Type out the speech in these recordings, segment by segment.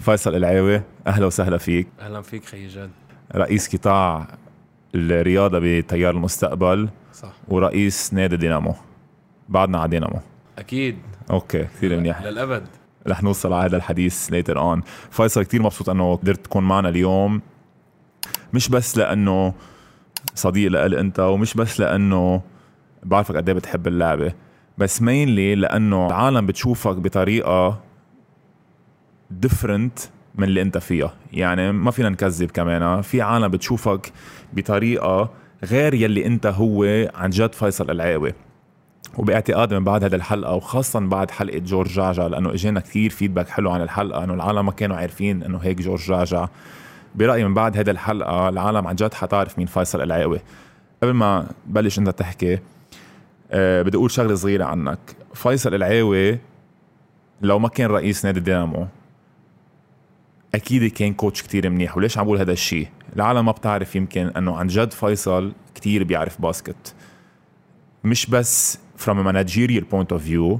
فيصل قلعاوي أهلا وسهلا فيك. أهلا فيك خيي جاد. رئيس قطاع الرياضة بتيار المستقبل صح. ورئيس نادي دينامو. بعدنا على دينامو. أكيد. okay كثير منيح. للأبد. رح نوصل على هذا الحديث later on فيصل كثير مبسوط إنه قدرت تكون معنا اليوم. مش بس لأنه صديق لإلي أنت ومش بس لأنه بعرفك قد إيه بتحب اللعبة بس mainly لأنه العالم بتشوفك بطريقة different من اللي انت فيها. يعني ما فينا نكذب كمان في عالم بتشوفك بطريقة غير يلي انت هو عن جد فيصل قلعاوي وباعتقادي من بعد هذه الحلقة وخاصه بعد حلقة جورج جاجا لأنه إجينا كثير feedback حلو عن الحلقة إنه العالم ما كانوا عارفين إنه هيك جورج جاجا. برأيي من بعد هذه الحلقة العالم عن جد حتعرف مين فيصل قلعاوي قبل ما تبلش أنت تحكي أه بدي أقول شغلة صغيرة عنك. فيصل قلعاوي لو ما كان رئيس نادي دينامو أكيد كان coach كتير منيح وليش عم بقول هذا الشيء؟ العالم ما بتعرف يمكن إنه عن جد فيصل كتير بيعرف basket. مش بس a managerial point of view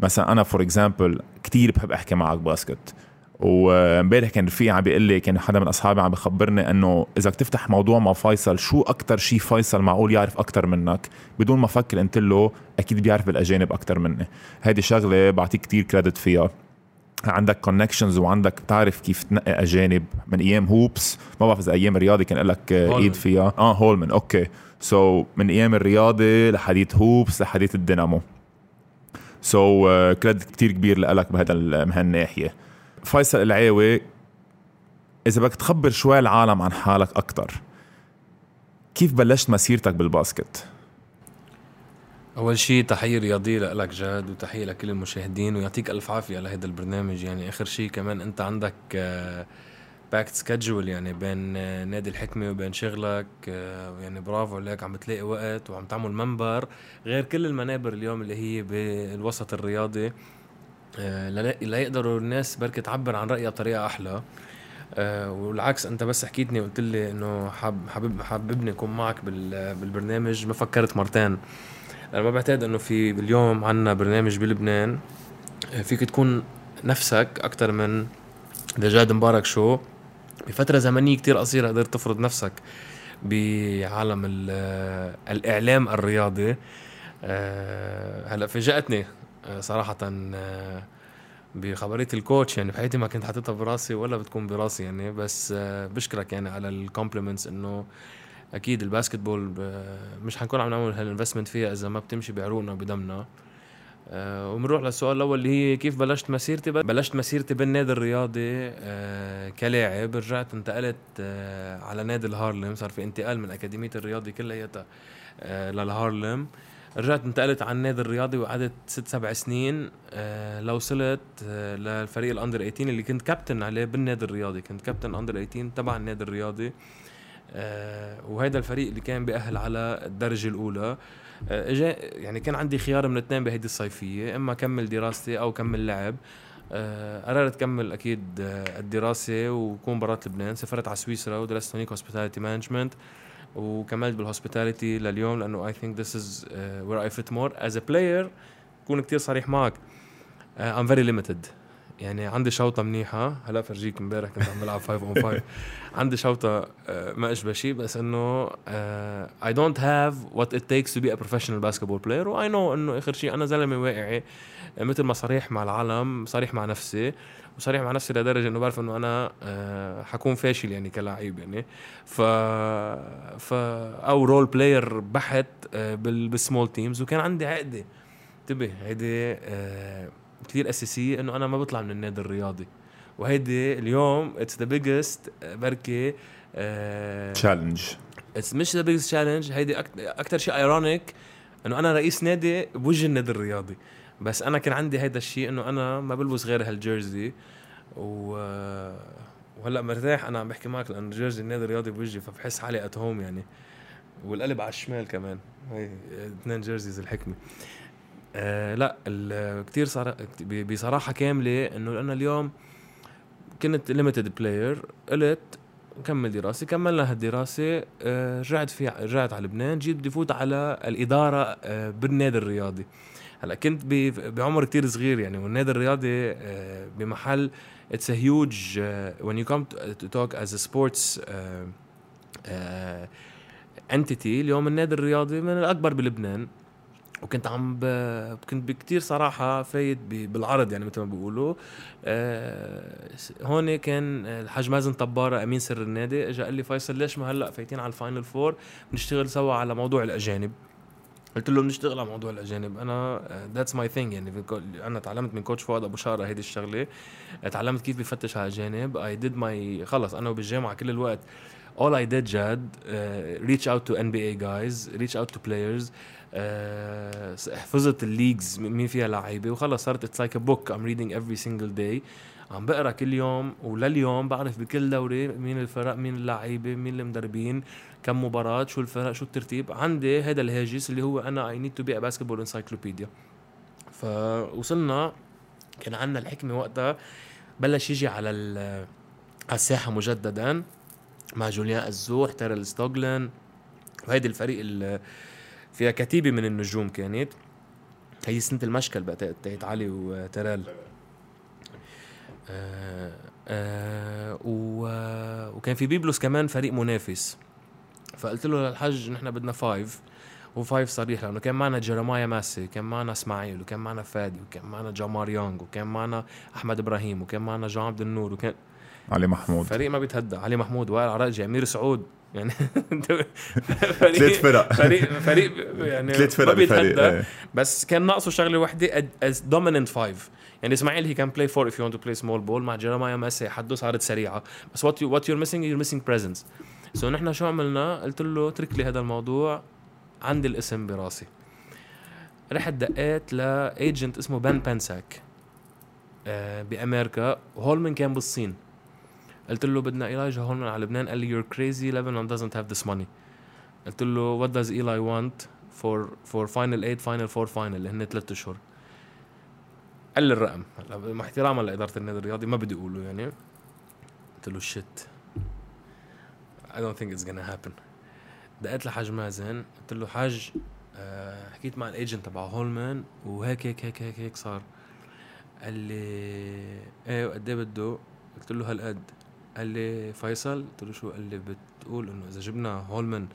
مثلا أنا for example كتير بحب أحكي معك basket. وإمبارح كان رفيق عم بيقول لي كان حدا من أصحابي عم بخبرني إنه إذا تفتح موضوع مع فيصل شو أكثر شيء فيصل معقول يعرف أكثر منك؟ بدون ما أفكر قلت له أكيد بيعرف بالأجانب أكثر مني. هيدي شغلة بعطيك كتير credit فيها. عندك connections وعندك بتعرف كيف تنقي أجانب من أيام Hoops ما بعرف إذا أيام الرياضي كان لك ايد فيها. آه هولمان okay. so so, من أيام الرياضي لحديث Hoops لحديث الدينامو. so so, credit uh, كتير كبير لك بهذا بهالناحيه فيصل قلعاوي إذا بدك تخبر شوي العالم عن حالك أكثر كيف بلشت مسيرتك بال basket؟ أول شيء تحية رياضية لك جاد وتحية لكل المشاهدين ويعطيك ألف عافية على هذا البرنامج. يعني آخر شيء كمان أنت عندك packed schedule يعني بين آه، نادي الحكمة وبين شغلك آه، يعني برافو عليك عم تلاقي وقت وعم تعمل منبر. غير كل المنابر اليوم اللي هي بالوسط الرياضي آه، ليقدروا الناس بركي تعبر عن رأيها بطريقة أحلى. والعكس أنت بس حكيتني وقلت لي إنه حب حبب حببني أكون معك بالبرنامج. ما فكرت مرتين. أنا ما بعتقد إنه في اليوم عنا برنامج بلبنان آه، فيك تكون نفسك أكثر من جاد مبارك شو. بفترة زمنية كتير قصيرة قدرت تفرض نفسك بعالم آه، الإعلام الرياضي. آه، هلأ فاجأتني صراحة بخبرية ال coach. يعني بحياتي ما كنت حاططها براسي ولا بتكون براسي يعني بس بشكرك يعني على ال compliments إنه أكيد ال basketball مش حنكون عم نعمل هال investment فيها إذا ما بتمشي بعروقنا وبدمنا. أه وبنروح للسؤال الأول اللي هي كيف بلشت مسيرتي؟ بلشت مسيرتي بالنادي الرياضي أه كلاعب. رجعت انتقلت على نادي الهارلم صار في انتقال من أكاديمية الرياضي كلياتها للهارلم رجعت انتقلت على النادي الرياضي وقعدت ست سبع سنين لو وصلت أه للفريق ال under 18 اللي كنت كابتن عليه بالنادي الرياضي. كنت كابتن under 18 تبع النادي الرياضي. آه وهذا الفريق اللي كان بيأهل على الدرجة الأولى. آه اجا يعني كان عندي خيار من اثنين بهيدي الصيفية إما كمل دراستي أو كمل لعب. آه قررت كمل أكيد آه الدراسة وكون برات لبنان. سافرت على سويسرا ودرست هونيك hospitality management وكملت بال hospitality لليوم لأنه think this is uh, where I fit more. As a player كون صريح معك. I'm very limited. يعني عندي شوطة منيحة. هلا فرجيك امبارح كنت عم بلعب 5 on 5 عندي شوطة آه، ما اشبه شيء بس إنه I don't have what it takes to be a professional basketball player و I know إنه آخر شيء أنا زلمة واقعي آه، مثل ما صريح مع العالم صريح مع نفسي وصريح مع نفسي لدرجة إنه بعرف إنه أنا أه حكون فاشل يعني كلاعب يعني. ف ف a role player بحت بال small teams وكان عندي عقدة. انتبه هيدي كثير أساسية إنه أنا ما بطلع من النادي الرياضي. وهيدي اليوم it's the biggest بركي challenge it's مش the biggest challenge هيدي أكثر شيء ironic إنه أنا رئيس نادي بوجه النادي الرياضي. بس أنا كان عندي هيدا الشيء إنه أنا ما بلبس غير هال jersey. و وهلأ مرتاح أنا عم بحكي معك لأنه jersey النادي الرياضي بوجهي فبحس حالي at home يعني. والقلب على الشمال كمان. هي اثنين jerseys الحكمة. آه لا كثير صار بصراحة كامله إنه أنا اليوم كنت limited player قلت كمل دراسة كملنا هالدراسة آه رجعت في رجعت على لبنان جيت بدي فوت على الإدارة آه بالنادي الرياضي. هلأ كنت بعمر كتير صغير يعني والنادي الرياضي آه بمحل come to, to talk as a sports uh, uh, entity اليوم النادي الرياضي من الأكبر بلبنان. وكنت عم ب... كنت بكتير صراحة فايت ب... بالعرض يعني مثل ما بيقولوا. آه... هون كان الحاج مازن طبارة أمين سر النادي اجى قال لي فيصل ليش ما هلأ فايتين على ال final four؟ بنشتغل سوا على موضوع الأجانب. قلت له بنشتغل على موضوع الأجانب. أنا that's my thing يعني أنا تعلمت من coach فؤاد أبو شارة هيدي الشغلة. تعلمت كيف بفتش على اجانب I did my خلص أنا بالجامعة كل الوقت all I did just uh, reach out to NBA guys reach out to players. uh, حفظت ال leagues مين فيها لعيبه وخلص صارت it's like a book I'm reading every single day عم بقرأ كل يوم ولليوم بعرف بكل دوري مين الفرق مين اللعيبه مين المدربين كم مباراة شو الفرق شو الترتيب. عندي هذا الهاجس اللي هو أنا I need to be basketball encyclopedia فوصلنا كان عندنا الحكمة وقتها بلش يجي على على الساحة مجددا. مع جوليان خزوع تيرل ستوغلن. وهيدي الفريق اللي فيها كتيبة من النجوم كانت. هي سنة المشكل بقى تاعت علي وتيرل آه آه وكان في بيبلوس كمان فريق منافس. فقلت له للحج نحن بدنا five و five صريح لأنه كان معنا جيرمايا ماسي كان معنا إسماعيل وكان معنا فادي وكان معنا جامار يونغ وكان معنا أحمد إبراهيم وكان معنا جان عبد النور وكان علي محمود. فريق ما بيتهدى. علي محمود وائل عراجي أمير سعود. يعني فريق ثلاث فرق. فريق فريق يعني ثلاث فرق بفريق إيه. بس كان ناقصه شغلة وحده a dominant five يعني إسماعيل هي كان play four if you want to play small ball مع جيرمايا ماسي حده صارت سريعة. بس what you what you're missing you're missing presence so نحن شو عملنا؟ قلت له اترك لي هذا الموضوع عندي الاسم براسي. رحت دقيت ل agent اسمه بان بانساك آه بأمريكا. وهولمن كان بالصين قلت له بدنا ايلايجا هولمان على لبنان. قال لي you're crazy لبنان doesn't have this money. قلت له what does ايلاي want for for final 8 final 4 final اللي هن ثلاث أشهر. قال لي الرقم. هلا مع احتراما لإدارة النادي الرياضي ما بدي أقوله يعني. قلت له shit I don't think it's gonna happen. دقيت لحاج مازن. قلت له حاج أه حكيت مع ال agent تبع هولمان وهيك هيك هيك هيك هيك صار. قال لي إيه وقد إيه بده؟ قلت له هالقد. قال لي فيصل قلت له شو؟ قال لي بتقول إنه إذا جبنا هولمان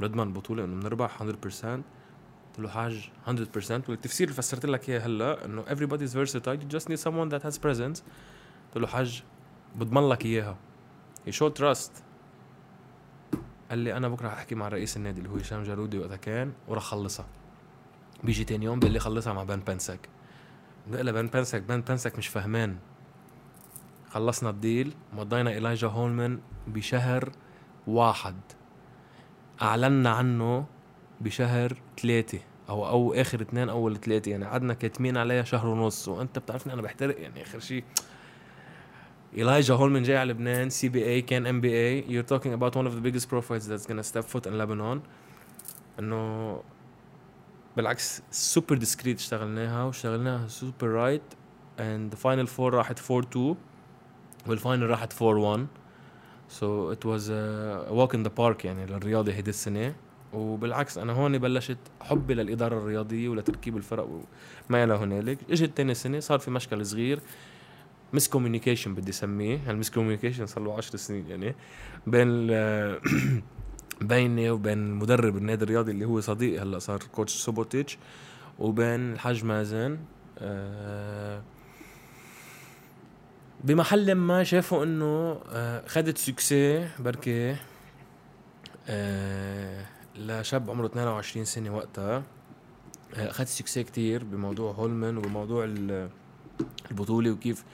بنضمن بطولة إنه بنربح 100% قلت له حاج 100% والتفسير اللي فسرت لك إياه هلأ إنه everybody's versatile. You just need someone that has presence. قلت له حاج بضمن لك إياها. He showed trust. قال لي أنا بكرة حاحكي مع رئيس النادي اللي هو هشام جارودي وقتها كان وراح خلصها. بيجي تاني يوم بيقول لي خلصها مع بان بنسك. له بان بنسك بان بنسك مش فهمان خلصنا الديل مضينا إيلايجا هولمان بشهر واحد. أعلنا عنه بشهر ثلاثة أو أو آخر اثنين أول ثلاثة يعني قعدنا كاتمين عليها شهر ونص. وأنت بتعرفني أنا بحترق يعني آخر شيء إيلايجا هولمان جاي على لبنان CBA كان NBA you're talking about one of the biggest profiles that's gonna step foot in Lebanon. إنه بالعكس super discreet اشتغلناها واشتغلناها super right and final four راحت 4 2 وال final راحت 4 1 so it was walk in the park يعني للرياضه هيدي السنة. وبالعكس أنا هون بلشت حبي للإدارة الرياضية ولتركيب الفرق وما إلى هنالك. إجت تاني سنة صار في مشكل صغير miscommunication بدي اسميه ال miscommunication صار له 10 سنين يعني. بين بيني وبين المدرب النادي الرياضي اللي هو صديقي هلأ صار coach سوبوتيتش وبين الحاج مازن أه بمحل ما شافوا إنه آه، خدت succès بركي آه، لشاب عمره 22 سنة وقتها. آه، أخذت succès كتير بموضوع هولمان وبموضوع البطولة وكيف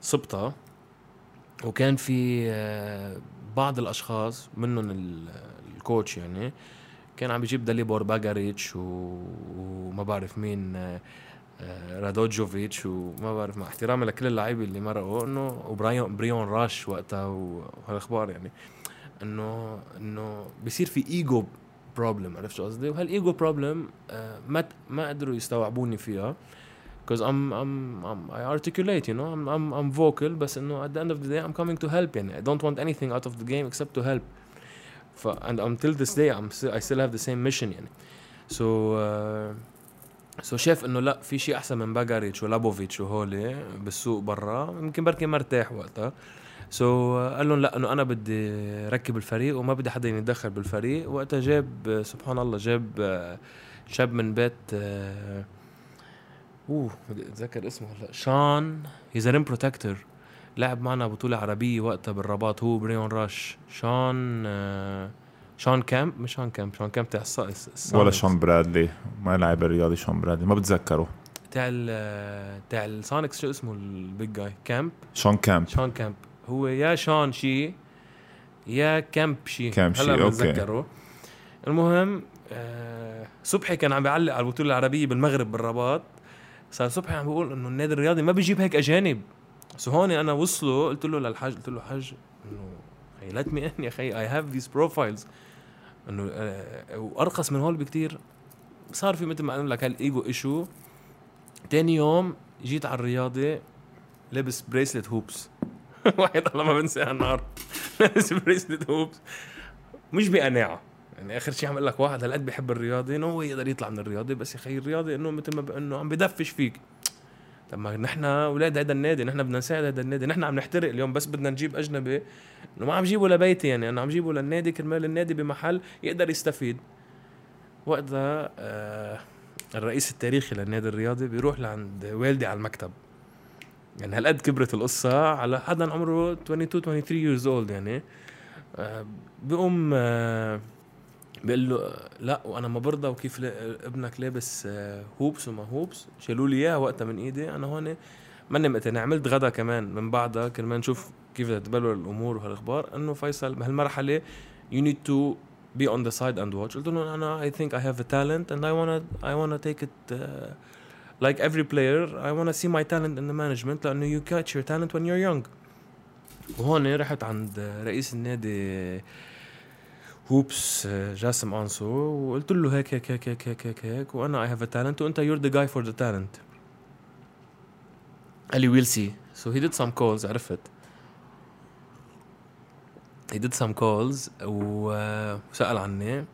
صبتها. وكان في بعض الأشخاص منهم ال coach يعني كان عم بيجيب داليبور باجاريتش وما بعرف مين رادوجوفيتش وما بعرف مع احترامي لكل اللعيبه اللي مرقوا إنه وبرايون بريون راش وقتها وهالاخبار يعني انه إنه بصير في ego problem عرفت شو قصدي؟ وهال ego problem آه، ما ما قدروا يستوعبوني فيها because I'm I'm I'm I articulate you know I'm I'm I'm vocal بس إنه at the end of the day I'm coming to help يعني I don't want anything out of the game except to help. ف and until this day I'm still, I still have the same mission يعني. So uh, so شاف إنه لا في شيء أحسن من باجاريتش ولابوفيتش وهولي بالسوق برا يمكن بركي مرتاح وقتها. سو so, قال لهم لا إنه أنا بدي ركب الفريق وما بدي حدا يتدخل بالفريق. وقتها جاب سبحان الله جاب شاب من بيت أوه بدي أتذكر اسمه هلا. شان هيز ريم بروتكتور لعب معنا بطولة عربية وقتها بالرباط هو بريون راش شان شان كامب مش شان كامب شان كامب تاع ولا شون برادلي ما لعب الرياضي شون برادلي ما بتذكره تاع تاع ال Sonics شو اسمه ال big guy كامب شون كامب شون كامب هو يا شان شي يا كامب شي كامب شي هلا بتذكره المهم آه صبحي كان عم بيعلق على البطوله العربيه بالمغرب بالرباط صار صبحي عم بيقول انه النادي الرياضي ما بيجيب هيك اجانب so هون أنا وصلوا قلت له للحاج قلت له حاج انه he let me in يا أخي I have these profiles إنه آه وأرخص من هول بكتير. صار في مثل ما قلنا لك هال ego issue تاني يوم جيت على الرياضة لابس bracelet Hoops واحد الله ما بنسى هالنهار. لابس bracelet Hoops مش بقناعة. يعني آخر شيء عم أقول لك واحد هالقد بيحب الرياضة. انه هو يقدر يطلع من الرياضة. بس يا أخي الرياضة إنه مثل ما إنه عم بدفش فيك. طب ما نحن أولاد هذا النادي نحن بدنا نساعد هذا النادي نحن عم نحترق اليوم بس بدنا نجيب أجنبي. إنه ما عم جيبه لبيتي يعني أنا عم جيبه للنادي كرمال النادي بمحل يقدر يستفيد. وقتها آه الرئيس التاريخي للنادي الرياضي بيروح لعند والدي على المكتب. يعني هالقد كبرت القصة على حدا عمره 22 23 years old يعني. آه بيقوم آه بيقول له لا وأنا ما برضى وكيف ابنك لابس هوبس وما هوبس شالوا لي إياها وقتها من إيدي أنا هون ماني مقتنع عملت غدا كمان من بعدها كرمال نشوف كيف تبلور الأمور وهالأخبار إنه فيصل بهالمرحلة you need to be on the side and watch. قلت له أنا think I have a talent and I wanna I wanna take it uh, like every player. I wanna see my talent in the management لأنه you catch your talent when you're young. وهون رحت عند رئيس النادي Hoops جاسم انسو وقلت له هيك هيك هيك هيك هيك هيك, هيك وأنا I have a talent وأنت you're the guy for the talent قال لي we'll see so he did some calls عرفت؟ he did some calls وسأل عني.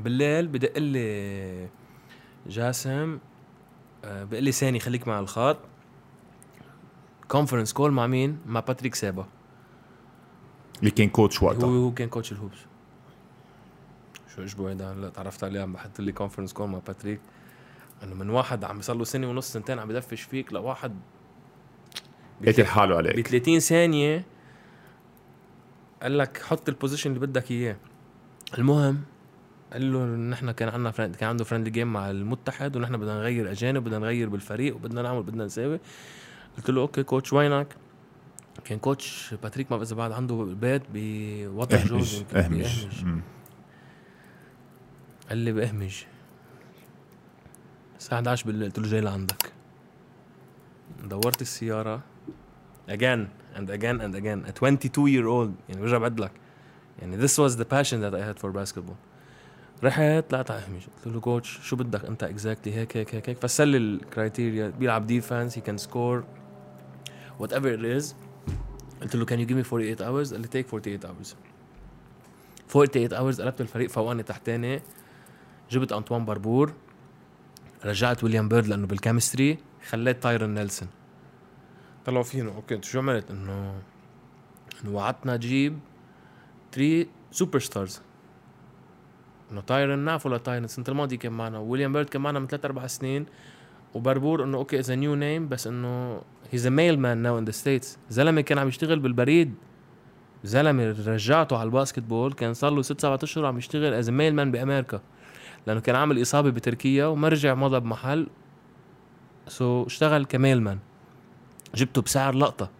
بالليل بدق لي جاسم بقول لي ساني خليك مع الخط conference call مع مين؟ مع باتريك سابا اللي كان coach وقتها هو كان coach ال Hoops. شو هيدا هلا تعرفت عليه عم بحط لي conference call مع باتريك. إنه من واحد عم بيصير له سنة ونص سنتين عم بدفش فيك لواحد قتل حاله عليك. ب 30 ثانية قال لك حط البوزيشن اللي بدك إياه. المهم قال له نحن كان عندنا فريند كان عنده فريندلي جيم مع المتحد ونحن بدنا نغير أجانب بدنا نغير بالفريق وبدنا نعمل بدنا نساوي. قلت له أوكي كوتش وينك؟ كان كوتش باتريك ما بعرف إذا بعد عنده بيت بوتر جوز أهمش. قال لي باهمج الساعة 11 بالليل قلت له جاي لعندك. دورت السيارة. Again and again and again. A 22 year old. يعني برجع بعيد لك. يعني this was the passion that I had for basketball. رحت طلعت على اهمج قلت له coach شو بدك؟ أنت exactly هيك هيك هيك هيك. فسر لي ال criteria بيلعب defense he can score whatever it is قلت له can you give me 48 hours قال لي take 48 hours. 48 hours قلبت الفريق فوقاني تحتاني. جبت أنطوان باربور رجعت ويليام بيرد لأنه بال chemistry خليت تايرون نيلسون. طلعوا فينا okay شو عملت؟ إنه إنه وعدتنا جيب 3 superstars انه تايرن نعرفه لتايرن السنة الماضية كان معنا ويليام بيرد كان معنا من ثلاث أربع سنين. وبربور إنه okay is new name بس إنه he's a mailman now in the States زلمة كان عم يشتغل بالبريد. زلمة رجعته على ال basketball كان صار له ست سبعة أشهر عم يشتغل as mailman بأمريكا. لأنه كان عامل إصابة بتركيا وما رجع مضى بمحل so اشتغل ك mailman جبته بسعر لقطة.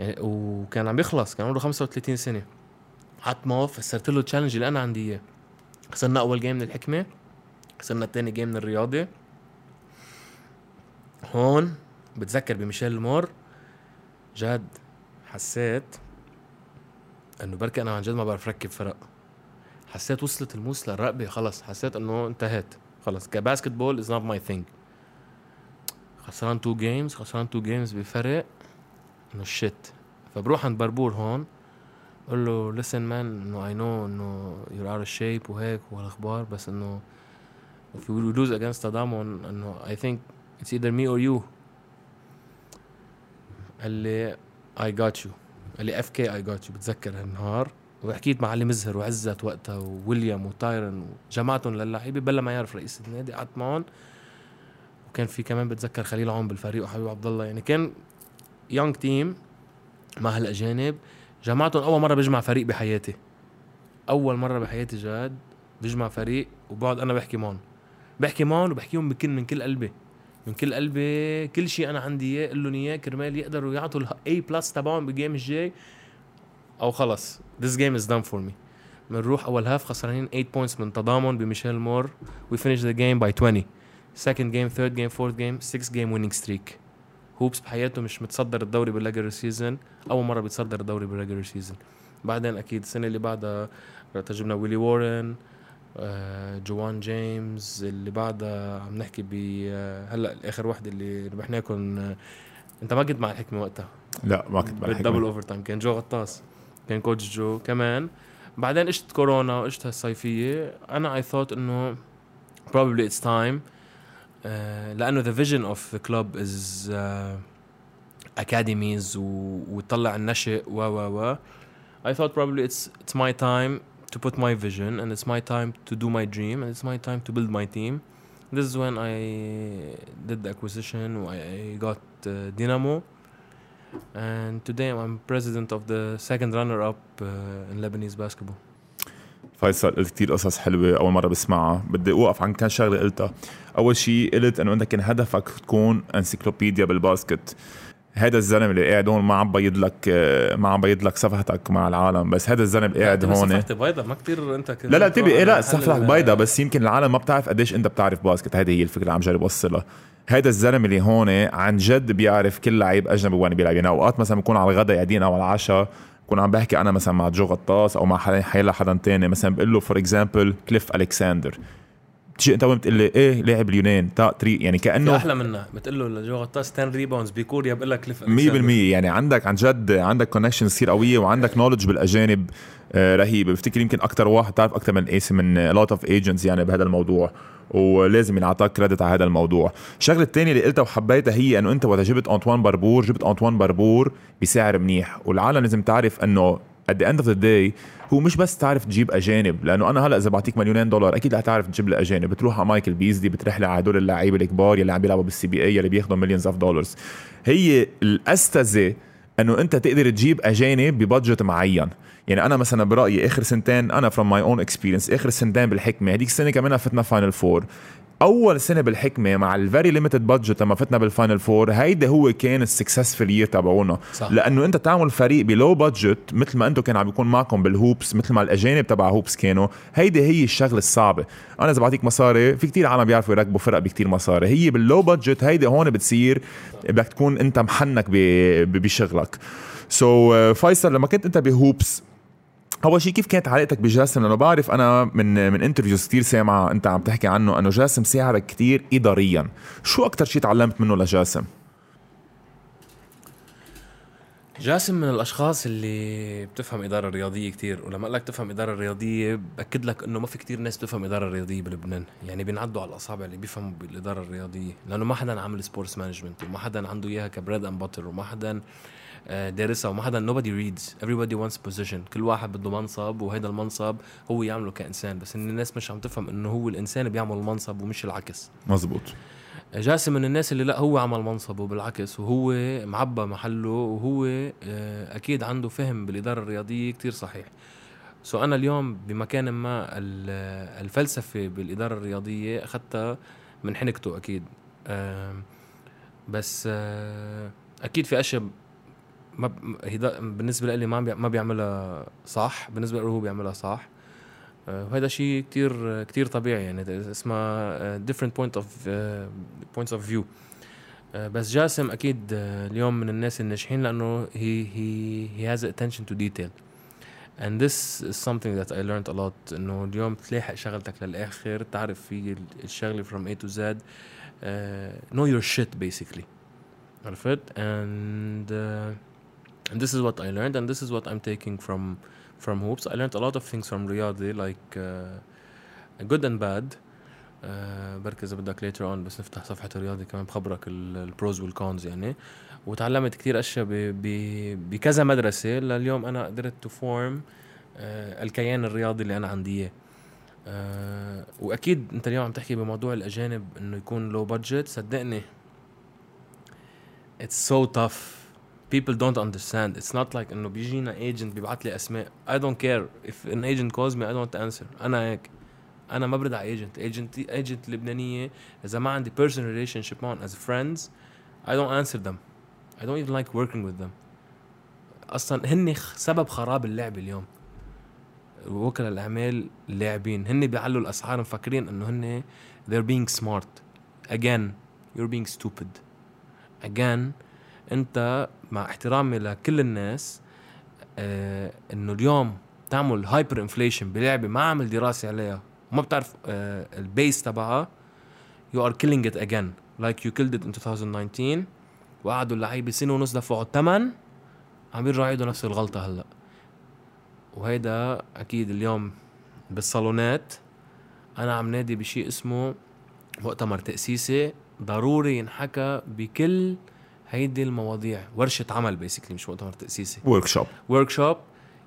يعني وكان عم يخلص كان عمره 35 سنة. حط فسرت له ال challenge اللي أنا عندي إياه. خسرنا أول game من الحكمة خسرنا الثاني game من الرياضة. هون بتذكر بميشيل مور. جد حسيت إنه بركي أنا عن جد ما بعرف ركب فرق. حسيت وصلت الموس للرقبة خلص. حسيت إنه انتهيت خلص. ك basketball is not my thing خسران two games خسران two games بفرق إنه shit فبروح عند بربور هون بقول له listen man إنه I know إنه you're out of shape وهيك والأخبار بس إنه if we lose against تضامن إنه I think it's either me or you. قال لي I got you. قال لي okay I got you بتذكر هالنهار؟ وحكيت مع علي مزهر وعزت وقتها وويليام وتايرن وجماعتهم للعيبه بلا ما يعرف رئيس النادي قعدت معهم. وكان في كمان بتذكر خليل عون بالفريق وحبيب عبد الله يعني كان young team مع هالأجانب. جمعتهم أول مرة بجمع فريق بحياتي. أول مرة بحياتي جاد بجمع فريق وبقعد أنا بحكي معهم. بحكي معهم وبحكيهم بكل من كل قلبي. من كل قلبي كل شيء أنا عندي إياه قول لهم إياه كرمال يقدروا يعطوا ال A plus تبعهم بال game الجاي. أو خلص this game is done for me. بنروح أول half خسرانين 8 points من تضامن بميشيل مور. We finish the game by 20 second game third game fourth game 6 game winning streak. Hoops بحياته مش متصدر الدوري بال regular season أول مرة بيتصدر الدوري بال regular season بعدين أكيد السنة اللي بعدها جبنا ويلي وارن آه، جوان جيمس اللي بعدها عم نحكي ب آه، هلأ آخر وحده اللي ربحناكم آه، أنت ما كنت مع الحكمة وقتها. لا ما كنت مع بال double الحكمة. over time كان جو غطاس. كان coach جو كمان بعدين اجت كورونا واجت هالصيفيه أنا اي ثوت انه probably it's time uh, لأنه the vision of the club is uh, academies و- وتطلع النشء و و و I thought probably it's it's my time to put my vision and it's my time to do my dream and it's my time to build my team. This is when I did the acquisition. I got uh, Dynamo, and today I'm president of the second runner-up uh, in Lebanese basketball. فيصل قلت كتير قصص حلوة أول مرة بسمعها. بدي أوقف عن كان شغلة قلتها. أول شيء قلت إنه أنت كان هدفك تكون انسيكلوبيديا بالباسكت. هذا الزلمة اللي قاعد هون ما عم بيض لك ما عم بيض لك صفحتك مع العالم بس هذا الزلمة قاعد هون. صفحتي بيضة؟ ما كتير أنت كنت لا لا تبي إيه لا صفحتك بيضة بس يمكن العالم ما بتعرف قديش أنت بتعرف basket. هذه هي الفكرة اللي عم جرب أوصلها. هيدا الزلمة اللي هون عن جد بيعرف كل لعيب أجنبي وين بيلعب. يعني أوقات مثلا بكون على الغداء قاعدين أو على العشاء بكون عم بحكي أنا مثلا مع جو غطاس أو مع حيلا حدا تاني مثلا بقول له for example كليف الكساندر بتجي انت وين بتقول لي إيه لاعب اليونان؟ تا ترى يعني كأنه أحلى منها. بتقول له لجو غطاس 10 rebounds بكوريا بقول لك كليف 100% يعني عندك عن جد عندك connection كثير قوية وعندك knowledge بالأجانب آه، رهيبه بفتكر يمكن أكثر واحد تعرف أكثر من ايسي من lot of agents يعني بهذا الموضوع. ولازم ينعطاك credit على هذا الموضوع. الشغلة الثانية اللي قلتها وحبيتها هي إنه أنت وقت جبت أنطوان بربور جبت أنطوان بربور بسعر منيح. والعالم لازم تعرف إنه at the end of the day هو مش بس تعرف تجيب أجانب لأنه أنا هلأ إذا بعطيك مليونين دولار أكيد رح تعرف تجيب لي اجانب بتروح على مايكل بيزلي بتروح لي على هدول اللعيبه الكبار يلي عم بيلعبوا بال CBA يلي بياخذوا millions of dollars هي الأستاذة إنه أنت تقدر تجيب أجانب ب budget معين. يعني أنا مثلا برأيي آخر سنتين أنا from my own experience آخر سنتين بالحكمة هذيك السنة كمان فتنا final four أول سنة بالحكمة مع ال very limited budget لما فتنا بال final four هيدا هو كان ال successful year تبعونا. لأنه أنت تعمل فريق ب low budget مثل ما أنتم كان عم بيكون معكم بالهوبس مثل ما الأجانب تبع هوبس كانوا. هيدي هي الشغلة الصعبة. أنا إذا بعطيك مصاري في كتير عالم بيعرفوا يركبوا فرق بكتير مصاري. هي بال low budget هيدي هون بتصير بدك تكون أنت محنك بشغلك. so, فيصل لما كنت أنت بهوبس أول شيء كيف كانت علاقتك بجاسم؟ لأنه بعرف أنا من من interviews كثير سامعة أنت عم تحكي عنه أنه جاسم ساعدك كثير اداريا. شو أكثر شيء تعلمت منه لجاسم؟ جاسم من الأشخاص اللي بتفهم إدارة رياضية كتير ولما أقول لك تفهم إدارة رياضية بأكد لك إنه ما في كتير ناس بتفهم إدارة رياضية بلبنان. يعني بينعدوا على الأصابع اللي بيفهموا بالإدارة الرياضية لأنه ما حدا عامل sports management وما حدا عنده إياها ك bread and butter وما حدا دارسها وما حدا nobody reads. Everybody wants position. كل واحد بده منصب وهيدا المنصب هو يعمله كإنسان. بس إن الناس مش عم تفهم إنه هو الإنسان بيعمل المنصب ومش العكس. مزبوط جاسم من الناس اللي لا هو عمل منصبه بالعكس وهو معبى محله وهو آه، أكيد عنده فهم بالإدارة الرياضية كتير صحيح. سو أنا اليوم بمكان ما ال- الفلسفة بالإدارة الرياضية أخذتها من حنكته أكيد. بس آه، أكيد في أشياء ما ب- هيدا بالنسبة لي ما بيع- ما بيعملها صح بالنسبة له هو بيعملها صح. آه، وهذا شيء كتير كتير طبيعي يعني اسمها آه، different point of آه، points of view. آه، بس جاسم أكيد آه، اليوم من الناس الناجحين لأنه he he he has attention to detail. And this is something that I learned a lot إنه اليوم تلاحق شغلتك للآخر تعرف في ال- الشغلة from A to Z آه، know your shit basically. عرفت؟ And uh, and this is what I learned and this is what I'm taking from from hoops. I learned a lot of things from رياضي like uh, good and bad. آه بركي إذا بدك later on بس نفتح صفحة الرياضي كمان بخبرك ال pros وال cons يعني. وتعلمت كتير أشياء بكذا مدرسة. لليوم أنا قدرت to form آه الكيان الرياضي اللي أنا عندي إياه. آه وأكيد أنت اليوم عم تحكي بموضوع الأجانب إنه يكون low budget صدقني it's so tough people don't understand it's not like انه بيجينا agent بيبعت لي اسماء I don't care if an agent calls me I don't answer أنا هيك أنا ما برد على agent agent agent لبنانيه اذا ما عندي personal relationship معهم as friends I don't answer them I don't even like working with them أصلا هن سبب خراب اللعبه اليوم وكلاء الاعمال اللاعبين هن بيعلوا الاسعار مفكرين انه هن they're being smart again you're being stupid again انت مع احترامي لكل الناس آه انه اليوم تعمل hyperinflation بلعبة ما عمل دراسة عليها وما بتعرف آه ال base تبعها you are killing it again like you killed it in 2019 وقعدوا اللعيبة سنة ونص دفعوا الثمن عم يرجعوا يعيدوا نفس الغلطة هلأ. وهيدا أكيد اليوم بالصالونات. أنا عم نادي بشيء اسمه مؤتمر تأسيسي ضروري ينحكى بكل هيدي المواضيع ورشة عمل basically مش مؤتمر تأسيسي. workshop workshop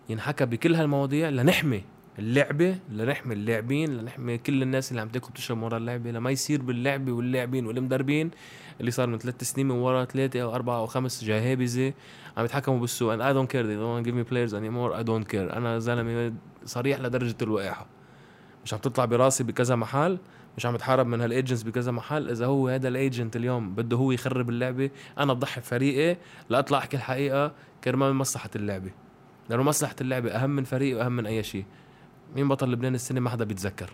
ينحكى بكل هالمواضيع لنحمي اللعبة لنحمي اللاعبين لنحمي كل الناس اللي عم تاكل بتشرب ورا اللعبة. لما يصير باللعبة واللاعبين والمدربين اللي صار من ثلاث سنين من ورا ثلاثة أو أربعة أو خمس جهابزه عم يتحكموا بالسوق. And I don't care. They don't give me players anymore. I don't care. أنا زلمة صريح لدرجة الوقاحه مش عم تطلع براسي بكذا محل. مش عم يتحارب من هال agents بكذا محل. إذا هو هذا ال agent اليوم بده هو يخرب اللعبة أنا بضحي بفريقي لأطلع أحكي الحقيقة كرمال مصلحة اللعبة. لأنه مصلحة اللعبة أهم من فريقي وأهم من أي شيء. مين بطل لبنان السنة ما حدا بيتذكر.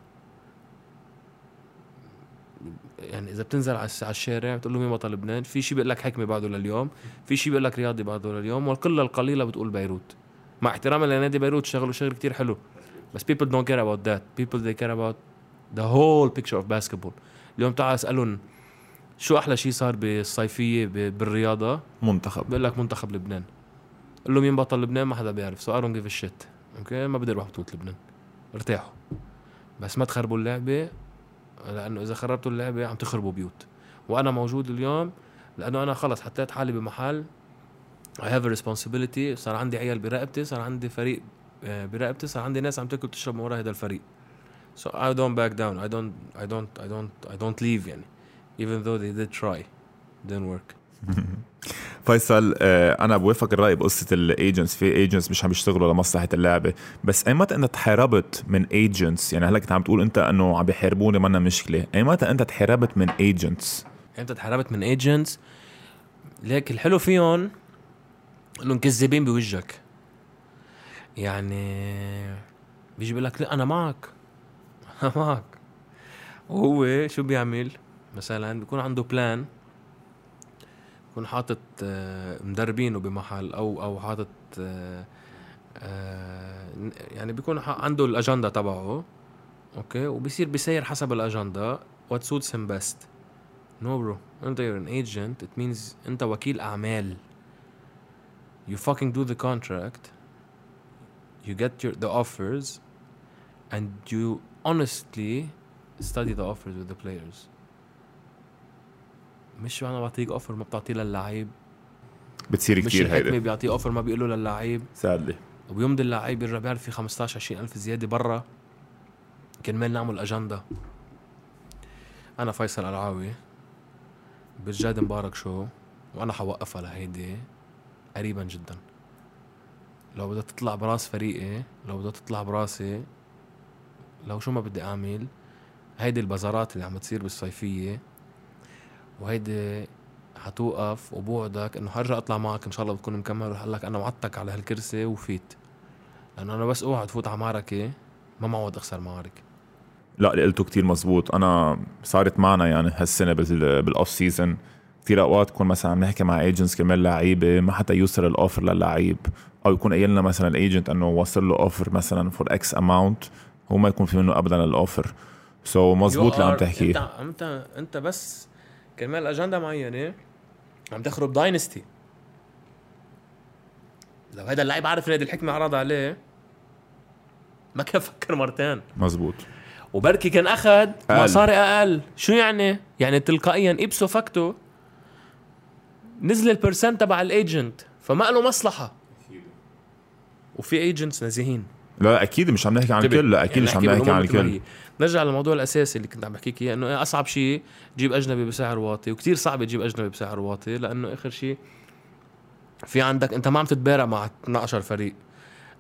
يعني إذا بتنزل على الشارع بتقول له مين بطل لبنان في شيء بيقول لك حكمة بعده لليوم في شيء بيقول لك رياضي بعده لليوم والقله القليلة بتقول بيروت. مع احترامي لنادي بيروت شغلوا شغل كتير حلو. بس people don't care about that. People they care about the whole picture of basketball. اليوم تعال أسألهم شو أحلى شيء صار بالصيفية بالرياضة؟ منتخب. بقول لك منتخب لبنان. قول له مين بطل لبنان؟ ما حدا بيعرف. so I give shit okay ما بدي أروح بطولة لبنان. ارتاحوا. بس ما تخربوا اللعبة لأنه إذا خربتوا اللعبة عم تخربوا بيوت. وأنا موجود اليوم لأنه أنا خلص حطيت حالي بمحل. I have a responsibility. صار عندي عيال برقبتي صار عندي فريق آه، برقبتي صار عندي ناس عم تاكل تشرب من ورا هذا الفريق. So I don't back down. I don't I don't I don't I don't leave يعني. Even though they did try didn't work. فيصل آه، أنا بوافق الرأي بقصة ال agents في agents مش عم يشتغلوا لمصلحة اللعبة. بس ايمتى أنت تحاربت من agents يعني هلأ كنت عم تقول أنت إنه عم بيحاربوني منا مشكلة. ايمتى أنت تحاربت من ايجنتس أنت تحاربت من agents ليك الحلو فيهم إنهم كذابين بوجهك. يعني بيجي بيقول لك لأ أنا معك. معك. وهو شو بيعمل؟ مثلا بيكون عنده plan بيكون حاطط آه، مدربينه بمحل أو أو حاطط آه، آه، يعني بيكون عنده الاجنده تبعه. okay؟ وبصير بيسير حسب الاجنده what suits him best no bro انت you're an agent it means أنت وكيل أعمال. You fucking do the contract. You get your the offers. And you honestly study the offers with the players. مش أنا بعطيك offer ما بتعطيه للعيب بتصير مش كثير هيدا. بيعطيه offer ما بيقول له للعيب sadly وبيمضي اللعيب بيرجع بيعرف في 15 20 ألف زيادة برا. كرمال نعمل أجندة. أنا فيصل قلعاوي بالجاد مبارك show وأنا حوقفها لهيدي. قريبا جدا. لو بدها تطلع براس فريقي لو بدها تطلع براسي لو شو ما بدي أعمل هيدي البازارات اللي عم تصير بالصيفية وهيدي حتوقف وبوعدك إنه حرجع أطلع معك إن شاء الله بتكون مكمل. رح قلك أنا وعدتك على هالكرسي وفيت. لأنه أنا بس أوعد فوت على معركة ما معود أخسر معارك. لا اللي قلته كتير مزبوط. أنا صارت معنا يعني هالسنة بال- بال off season كثير أوقات تكون مثلا عم نحكي مع agents كرمال لعيبة ما حتى يوصل ال offer للعيب. أو يكون قايل لنا مثلا ال agent إنه وصل له offer مثلا for X amount هو ما يكون في منه ابدا ال offer. so مزبوط اللي عم تحكيه. انت انت انت بس كرمال اجنده معينة عم تخرب dynasty. لو هذا اللاعب عارف ان هذه الحكمة عرض عليه ما كان فكر مرتين. مزبوط وبركي كان أخذ. مصاري أقل. شو يعني؟ يعني تلقائيا ipso facto نزل ال percent تبع ال agent فما له مصلحة. وفي agents نزيهين لا أكيد مش عم نحكي عن الكل لا أكيد مش عم نحكي عن الكل نرجع للموضوع الأساسي اللي كنت عم بحكيك اياه إنه أصعب شيء تجيب أجنبي بسعر واطي وكتير صعب تجيب أجنبي بسعر واطي لأنه آخر شيء في عندك أنت ما عم تتبارى مع 12 فريق.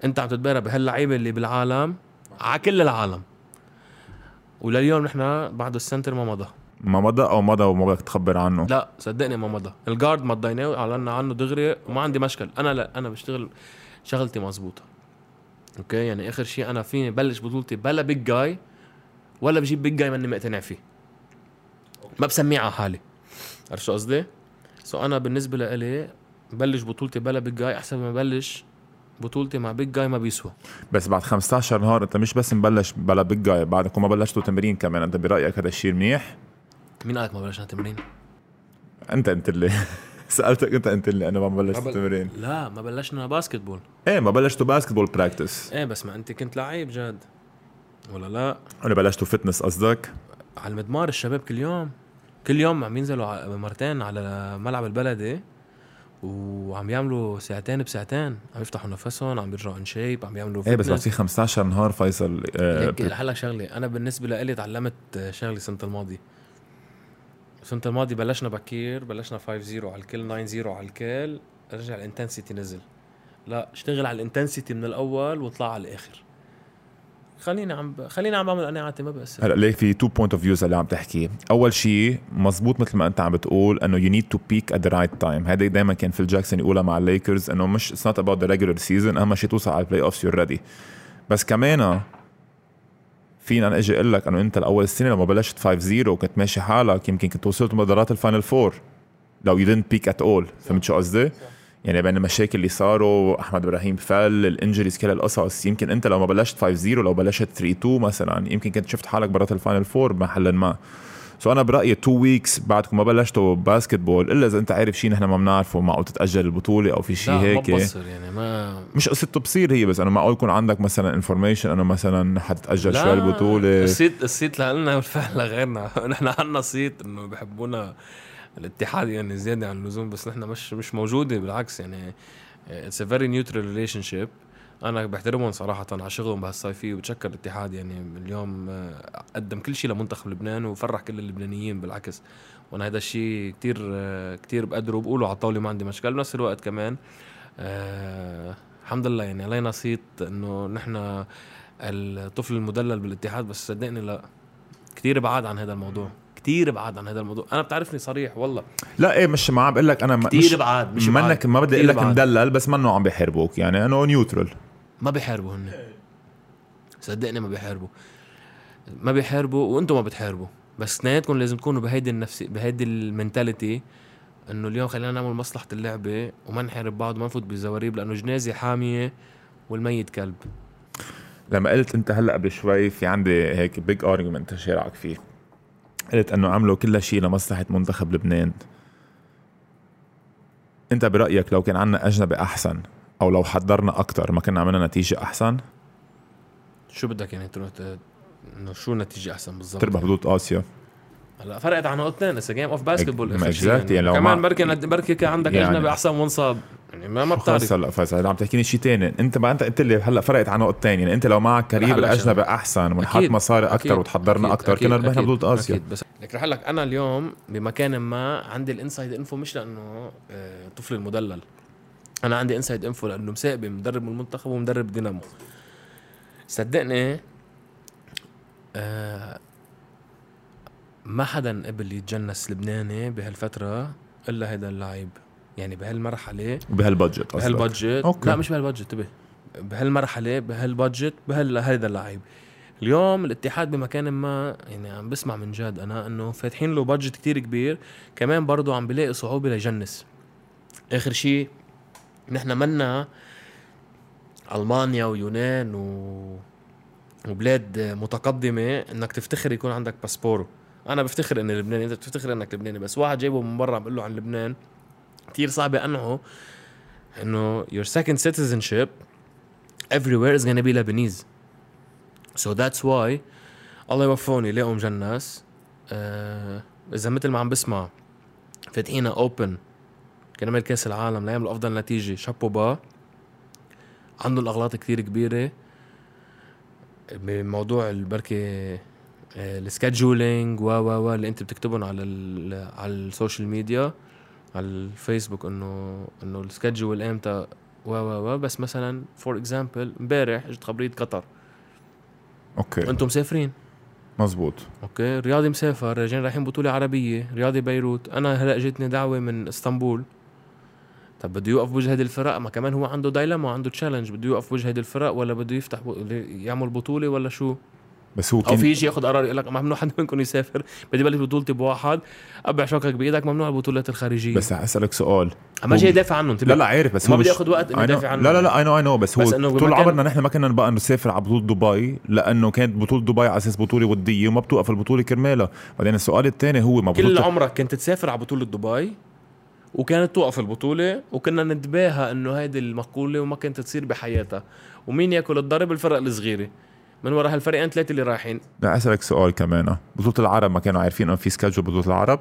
أنت عم تتبارى بهاللعيبة اللي بالعالم على كل العالم. ولليوم نحن بعد ال center ما مضى. ما مضى؟ أو مضى وما بدك تخبر عنه. لا صدقني ما مضى. ال guard مضيناه اعلنا عنه دغري وما عندي مشكل. أنا لا أنا بشتغل شغلتي مزبوطه okay؟ يعني آخر شيء أنا فيني بلش بطولتي بلا big guy ولا بجيب big guy ماني مقتنع فيه. ما بسميه على حالي. عرفت شو قصدي؟ so أنا بالنسبة لإلي بلش بطولتي بلا big guy أحسن ما بلش بطولتي مع big guy ما بيسوى. بس بعد 15 نهار أنت مش بس مبلش بلا big guy بعدك وما بلشتوا تمرين كمان أنت برأيك هذا الشيء منيح؟ مين قالك ما بلشنا تمرين؟ أنت أنت اللي. سألتك أنت أنت اللي أنا ما بلشت ما بل- تمرين لا ما بلشنا basketball إيه ما بلشتوا basketball practice إيه بس ما أنت كنت لعيب جاد. ولا لا؟ ولا بلشتوا fitness قصدك؟ على المضمار الشباب كل يوم. كل يوم عم ينزلوا مرتين على ملعب البلدي وعم يعملوا ساعتين بساعتين. عم يفتحوا نفسهم عم بيرجعوا in shape عم يعملوا إيه بس بعد. في 15 نهار فيصل آه لحالك شغلة. أنا بالنسبة لي تعلمت شغلة السنة الماضية. السنة الماضيه بلشنا بكير بلشنا 5 0 على الكل 9 0 على الكل رجع ال intensity نزل. لا اشتغل على ال intensity من الأول واطلع على الآخر. خليني عم ب... خليني عم بعمل قناعاتي ما بأثر هلا ليه في two point of views اللي عم تحكي. أول شيء مزبوط مثل ما أنت عم بتقول إنه you need to peak at the right time هذا دائما كان في جاكسون يقولها مع الليكرز إنه مش it's not about the regular season أهم شيء توصل على ال playoffs you're ready بس كمان فينا أنا أجي أقول لك إنه أنت الأول السنة لما بلشت 5 0 وكنت ماشي حالك يمكن كنت وصلت مباريات ال final four لو you didn't peak at all فهمت شو قصدي؟ يعني بين المشاكل اللي صاروا أحمد إبراهيم كل ال injuries كل القصص. يمكن أنت لو ما بلشت 5 0 لو بلشت 3 2 مثلا يمكن كنت شفت حالك برات ال final four بمحل ما. so أنا برأيي 2 weeks بعدكم ما بلشتوا basketball إلا إذا أنت عارف شيء نحن ما بنعرفه معقول تتأجل البطولة أو في شيء هيك ما بصر يعني ما مش قصة بصير هي بس انه معقول يكون عندك مثلا information إنه مثلا حتتأجل شوي البطولة. الصيت الصيت لنا والفعل لغيرنا. نحن عنا صيت إنه بحبونا الاتحاد يعني زيادة عن اللزوم بس نحن مش مش موجودة بالعكس يعني it's a very neutral relationship أنا بحترمهم صراحة على شغلهم بهالصيفيه وبتشكر الاتحاد يعني اليوم آه، قدم كل شيء لمنتخب لبنان وفرح كل اللبنانيين بالعكس. وأنا هذا الشيء كتير آه، كتير بقدره وبقوله على الطاولة ما عندي مشكلة. بنفس الوقت كمان آه الحمد لله يعني علينا صيت إنه نحن الطفل المدلل بالاتحاد. بس صدقني لا كتير بعاد عن هذا الموضوع. كتير بعاد عن هذا الموضوع. أنا بتعرفني صريح والله. لا إيه مش ما عم بقول لك أنا كتير مش بعاد مش منك. ما بدي أقول لك. مدلل بس منه عم بيحاربوك. يعني انه neutral. ما بيحاربوا هن. صدقني ما بيحاربوا. ما بيحاربوا وأنتم ما بتحاربوا. بس اثنيناتكم لازم تكونوا بهيدي النفسي بهيدي ال mentality انه اليوم خلينا نعمل مصلحة اللعبة وما نحارب بعض وما نفوت بالزواريب لأنه جنازة حامية والميت كلب. لما قلت انت هلأ قبل شوي في عندي هيك big argument شارعك فيه. قلت انه عملوا كل شيء لمصلحة منتخب لبنان. انت برأيك لو كان عنا أجنبي أحسن أو لو حضرنا أكثر ما كنا عملنا نتيجة أحسن؟ شو بدك يعني تروح إنه شو النتيجه أحسن بالضبط؟ تربح بطولة آسيا. هلا فرقت عن نقطتين it's game of basketball ما exactly، يعني. لو كمان ما- بركي بركي كان عندك يعني- أجنبي أحسن منصب. يعني ما ما بتعرف. هلا فيصل عم تحكيني شيء تاني. أنت ما أنت قلت لي هلا فرقت عن نقطتين. يعني أنت لو معك هلا الاجنبي. أحسن ونحط مصاري أكثر وتحضرنا أكثر كنا ربحنا بطولة آسيا. أكيد. بس لك رح لك أنا اليوم بمكان ما عندي ال inside info مش لأنه آه، طفل المدلل. أنا عندي inside info لأنه مساقبي مدرب من المنتخب ومدرب دينامو. صدقني آه ما حدا قبل يتجنس لبناني بهالفترة إلا هيدا اللاعب. يعني بهالمرحلة بهالبادجت بهالبادجت. لا مش بهالبادجت انتبه. بهالمرحلة بهالبادجت بهال هذا اللاعب. اليوم الاتحاد بمكان ما يعني عم بسمع من جد أنا إنه فاتحين له budget كتير كبير. كمان برضه عم بلاقي صعوبة ليجنس. آخر شيء نحن منا ألمانيا ويونان و وبلاد متقدمة إنك تفتخر يكون عندك باسبور أنا بفتخر إني لبناني إنت بتفتخر إنك لبناني بس واحد جايبه من برا عم بقول له عن لبنان. كثير صعب اقنعه إنه your second citizenship everywhere is gonna be Lebanese. So that's why الله يوفقهم يلاقوا مجنس. آه إذا مثل ما عم بسمع فاتحينها open كرمال كأس العالم ليعملوا أفضل نتيجة. chapeau bas. عندهم اغلاط كثير كبيرة. بموضوع البركي ال scheduling و و و اللي انت بتكتبهم على على ال social media على الفيسبوك إنه إنه ال schedule إمتى و و و. بس مثلا for example امبارح اجت خبرية قطر. Okay. أنتم مسافرين. مزبوط Okay. رياضي مسافر راجعين رايحين بطولة عربية رياضي بيروت. أنا هلأ جتني دعوة من إسطنبول. طب بده يوقف بوجه هيدي الفرق ما كمان هو عنده dilemma وعنده challenge بده يوقف بوجه هيدي الفرق ولا بده يفتح ب... يعمل بطولة ولا شو؟ بس هو أو كان في يجي ياخذ قرار يقول لك ممنوع حد منكم يسافر بدي بلش بطولتي بواحد ابع شوكك بإيدك ممنوع البطولات الخارجية. بس أسألك سؤال. ما جاي يدافع عنهم لا لا عارف بس ما هو بدي ياخذ وقت know- ادافع عنهم لا لا لا اي نو اي نو بس هو بس طول بمكان- عمرنا نحن ما كنا نبقى نسافر على بطولة دبي لأنه كانت بطولة دبي على أساس بطولة ودية وما بتوقف البطولة كرمالها. بعدين السؤال الثاني هو ما كل عمرك كنت تسافر على بطولة دبي؟ وكانت توقف البطولة وكنا نتباهى إنه هيدي المقولة وما كانت تصير بحياتها. ومين يأكل الضرب؟ الفرق الصغيرة. من وراء هالفريقين ثلاثة اللي رايحين. لا أسألك سؤال كمان. بطولة العرب ما كانوا عارفين إنه في schedule بطولة العرب؟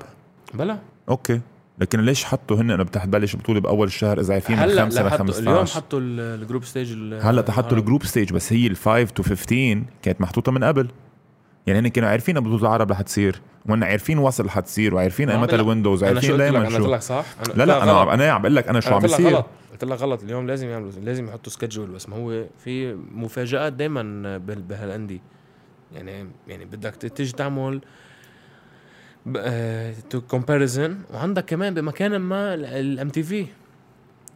بلا. Okay. لكن ليش حطوا هن إنه بدها تبلش بطولة بأول الشهر إذا عارفين من هلأ 5 ل لا حطوا اليوم 15 حطوا ال- ال group stage هلأ حطوا العرب. ال group stage بس هي ال 5 to 15 كانت محطوطة من قبل. يعني هن كانوا عارفين بطوله العرب رح تصير وهن عارفين وصل رح تصير وعارفين ايمتى لك. ال windows شو قلت لك؟ دائما أنا قلت شو لك صح؟ أنا- لا لا أنا أنا عم بقول لك أنا شو عم قلت لك بيصير. غلط. قلت لك غلط. اليوم لازم يعملوا لازم يحطوا schedule بس ما هو في مفاجآت دائما بهالأندية. يعني يعني بدك تيجي تعمل to comparison وعندك كمان بمكان ما ال MTV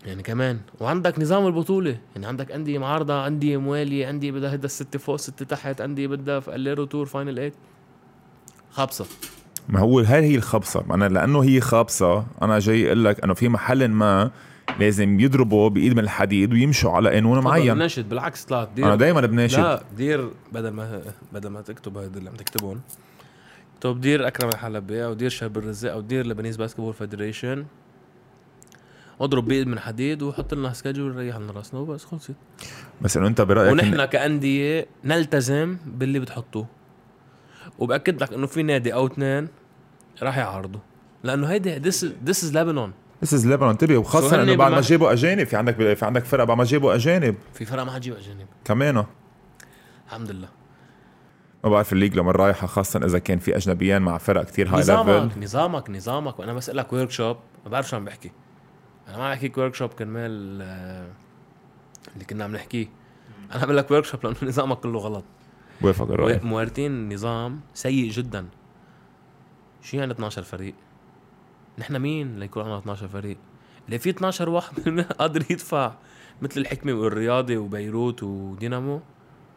يعني كمان. وعندك نظام البطولة. يعني عندك أندية معارضة أندية موالية أندية بدها هيدا الستة فوق ستة تحت أندية بدها في ال aller-retour final eight. خابصة ما هو هاي هي الخبصة؟ أنا لأنه هي خابصه أنا جاي أقول لك إنه في محل ما لازم يضربوا بإيد من الحديد ويمشوا على قانون معين. ناشد بالعكس طلعت dear. أنا دائما بناشد. لا dear بدل ما بدل ما تكتب هذا اللي عم تكتبهم. اكتب dear أكرم الحلبي أو dear شهاب الرزاق أو dear Lebanese Basketball Federation. اضرب بايد من حديد وحط لنا schedule ريح لنا راسنا وبس خلصت. بس انه انت برأيك إن- ونحن كأندية نلتزم باللي بتحطوه. وبأكد لك إنه في نادي أو اثنين راح يعارضوا. لأنه هيدي this this is لبنان This is Lebanon انتبه هن إنه بعد ما جابوا أجانب في عندك في عندك فرق بعد ما جابوا أجانب. في فرق ما حتجيب أجانب. كمان. الحمد لله. ما بعرف ال league لما رايحة خاصة إذا كان في اجنبيان مع فرق كتير هاي نظامك level نظامك نظامك. وأنا بسألك workshop ما بعرف شو عم بحكي. أنا ما بحكيك workshop كرمال اللي كنا عم نحكيه. أنا عم لك workshop لأنه نظامك كله غلط. بوافق الرأي. موارتين نظام سيء جدا. شو يعني 12 فريق؟ نحن مين ليكون عندنا 12 فريق؟ اللي في 12 واحد قادر يدفع مثل الحكمة والرياضي وبيروت ودينامو.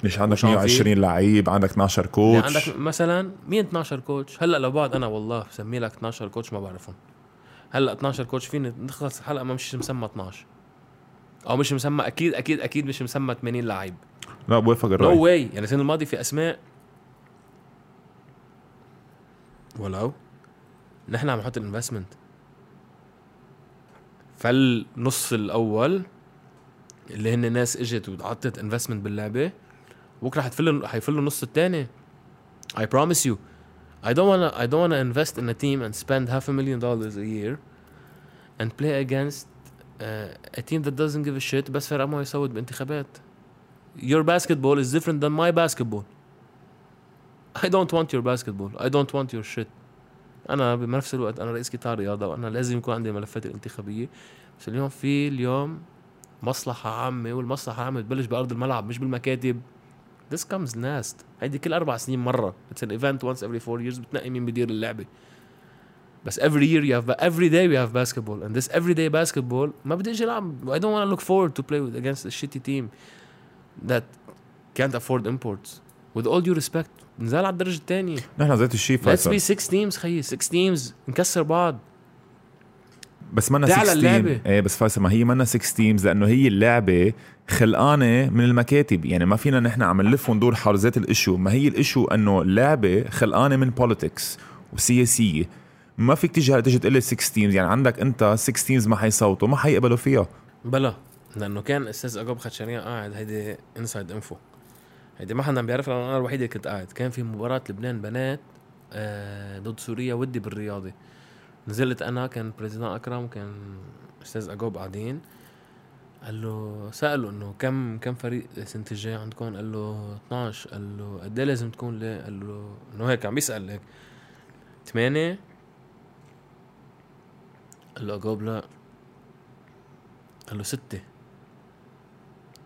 ليش عندك مش في؟ 120 لعيب عندك 12 يعني coach عندك مثلا مين 12 coach هلأ لو بعد أنا والله بسمي لك 12 coach ما بعرفهم. هلأ 12 coach فيني نخلص الحلقة ما مش مسمى 12 أو مش مسمى أكيد أكيد أكيد مش مسمى 80 لعيب. لا بوافق نو الرأي. Why يعني السنة الماضيه في أسماء. ولو نحن عم نحط ال investment فالنص الأول اللي هن ناس إجت وعطت investment باللعبة بكرة حتفل حيفلوا النص الثاني I promise you. I don't wanna I don't wanna invest in a team and spend half a million dollars a year and play against uh, a team that doesn't give a shit بس كرمال يصوت بانتخابات your basketball is different than my basketball I don't want your basketball I don't want your shit أنا بنفس الوقت أنا رئيس قطاع رياضه وأنا لازم يكون عندي ملفات الانتخابيه بس اليوم في اليوم مصلحه عامه والمصلحه العامه بتبلش بارض الملعب مش بالمكاتب This comes last هيدي كل اربع سنين مره It's an event once every four years بتنقي مين بدير اللعبه بس every year you have every day we have basketball and this everyday basketball ما بدي اجي العب I don't want to look forward to play with against a shitty team that can't afford imports with all due respect نزال على الدرجه الثانيه نحن ذات الشيء let's فيصل be six teams خيي six teams نكسر بعض بس منا دي على 6 اللعبة. team إيه بس فيصل ما هي منا 6 teams لأنه هي اللعبة خلقانة من المكاتب. يعني ما فينا نحن عم نلف وندور حول ذات ال issue ما هي ال issue إنه اللعبه خلقانة من politics وسياسية. ما فيك تيجي تيجي تقول لي 6 teams يعني عندك أنت 6 teams ما حيصوتوا ما حيقبلوا فيها. بلا لأنه كان أستاذ اجوب خدشانية قاعد هيدي inside info هيدي ما حدا بيعرف لأنه أنا الوحيد اللي كنت قاعد. كان في مباراة لبنان بنات آه، ضد سوريا ودي بالرياضي نزلت أنا كان president أكرم وكان أستاذ أجوب قاعدين. قال له سأله إنه كم كم فريق السنة الجايه عندكم؟ قال له 12 قال له قد إيه لازم تكون ليه؟ قال له إنه هيك عم يسال هيك ثمانية قال له اجاوب لا. قال له ستة.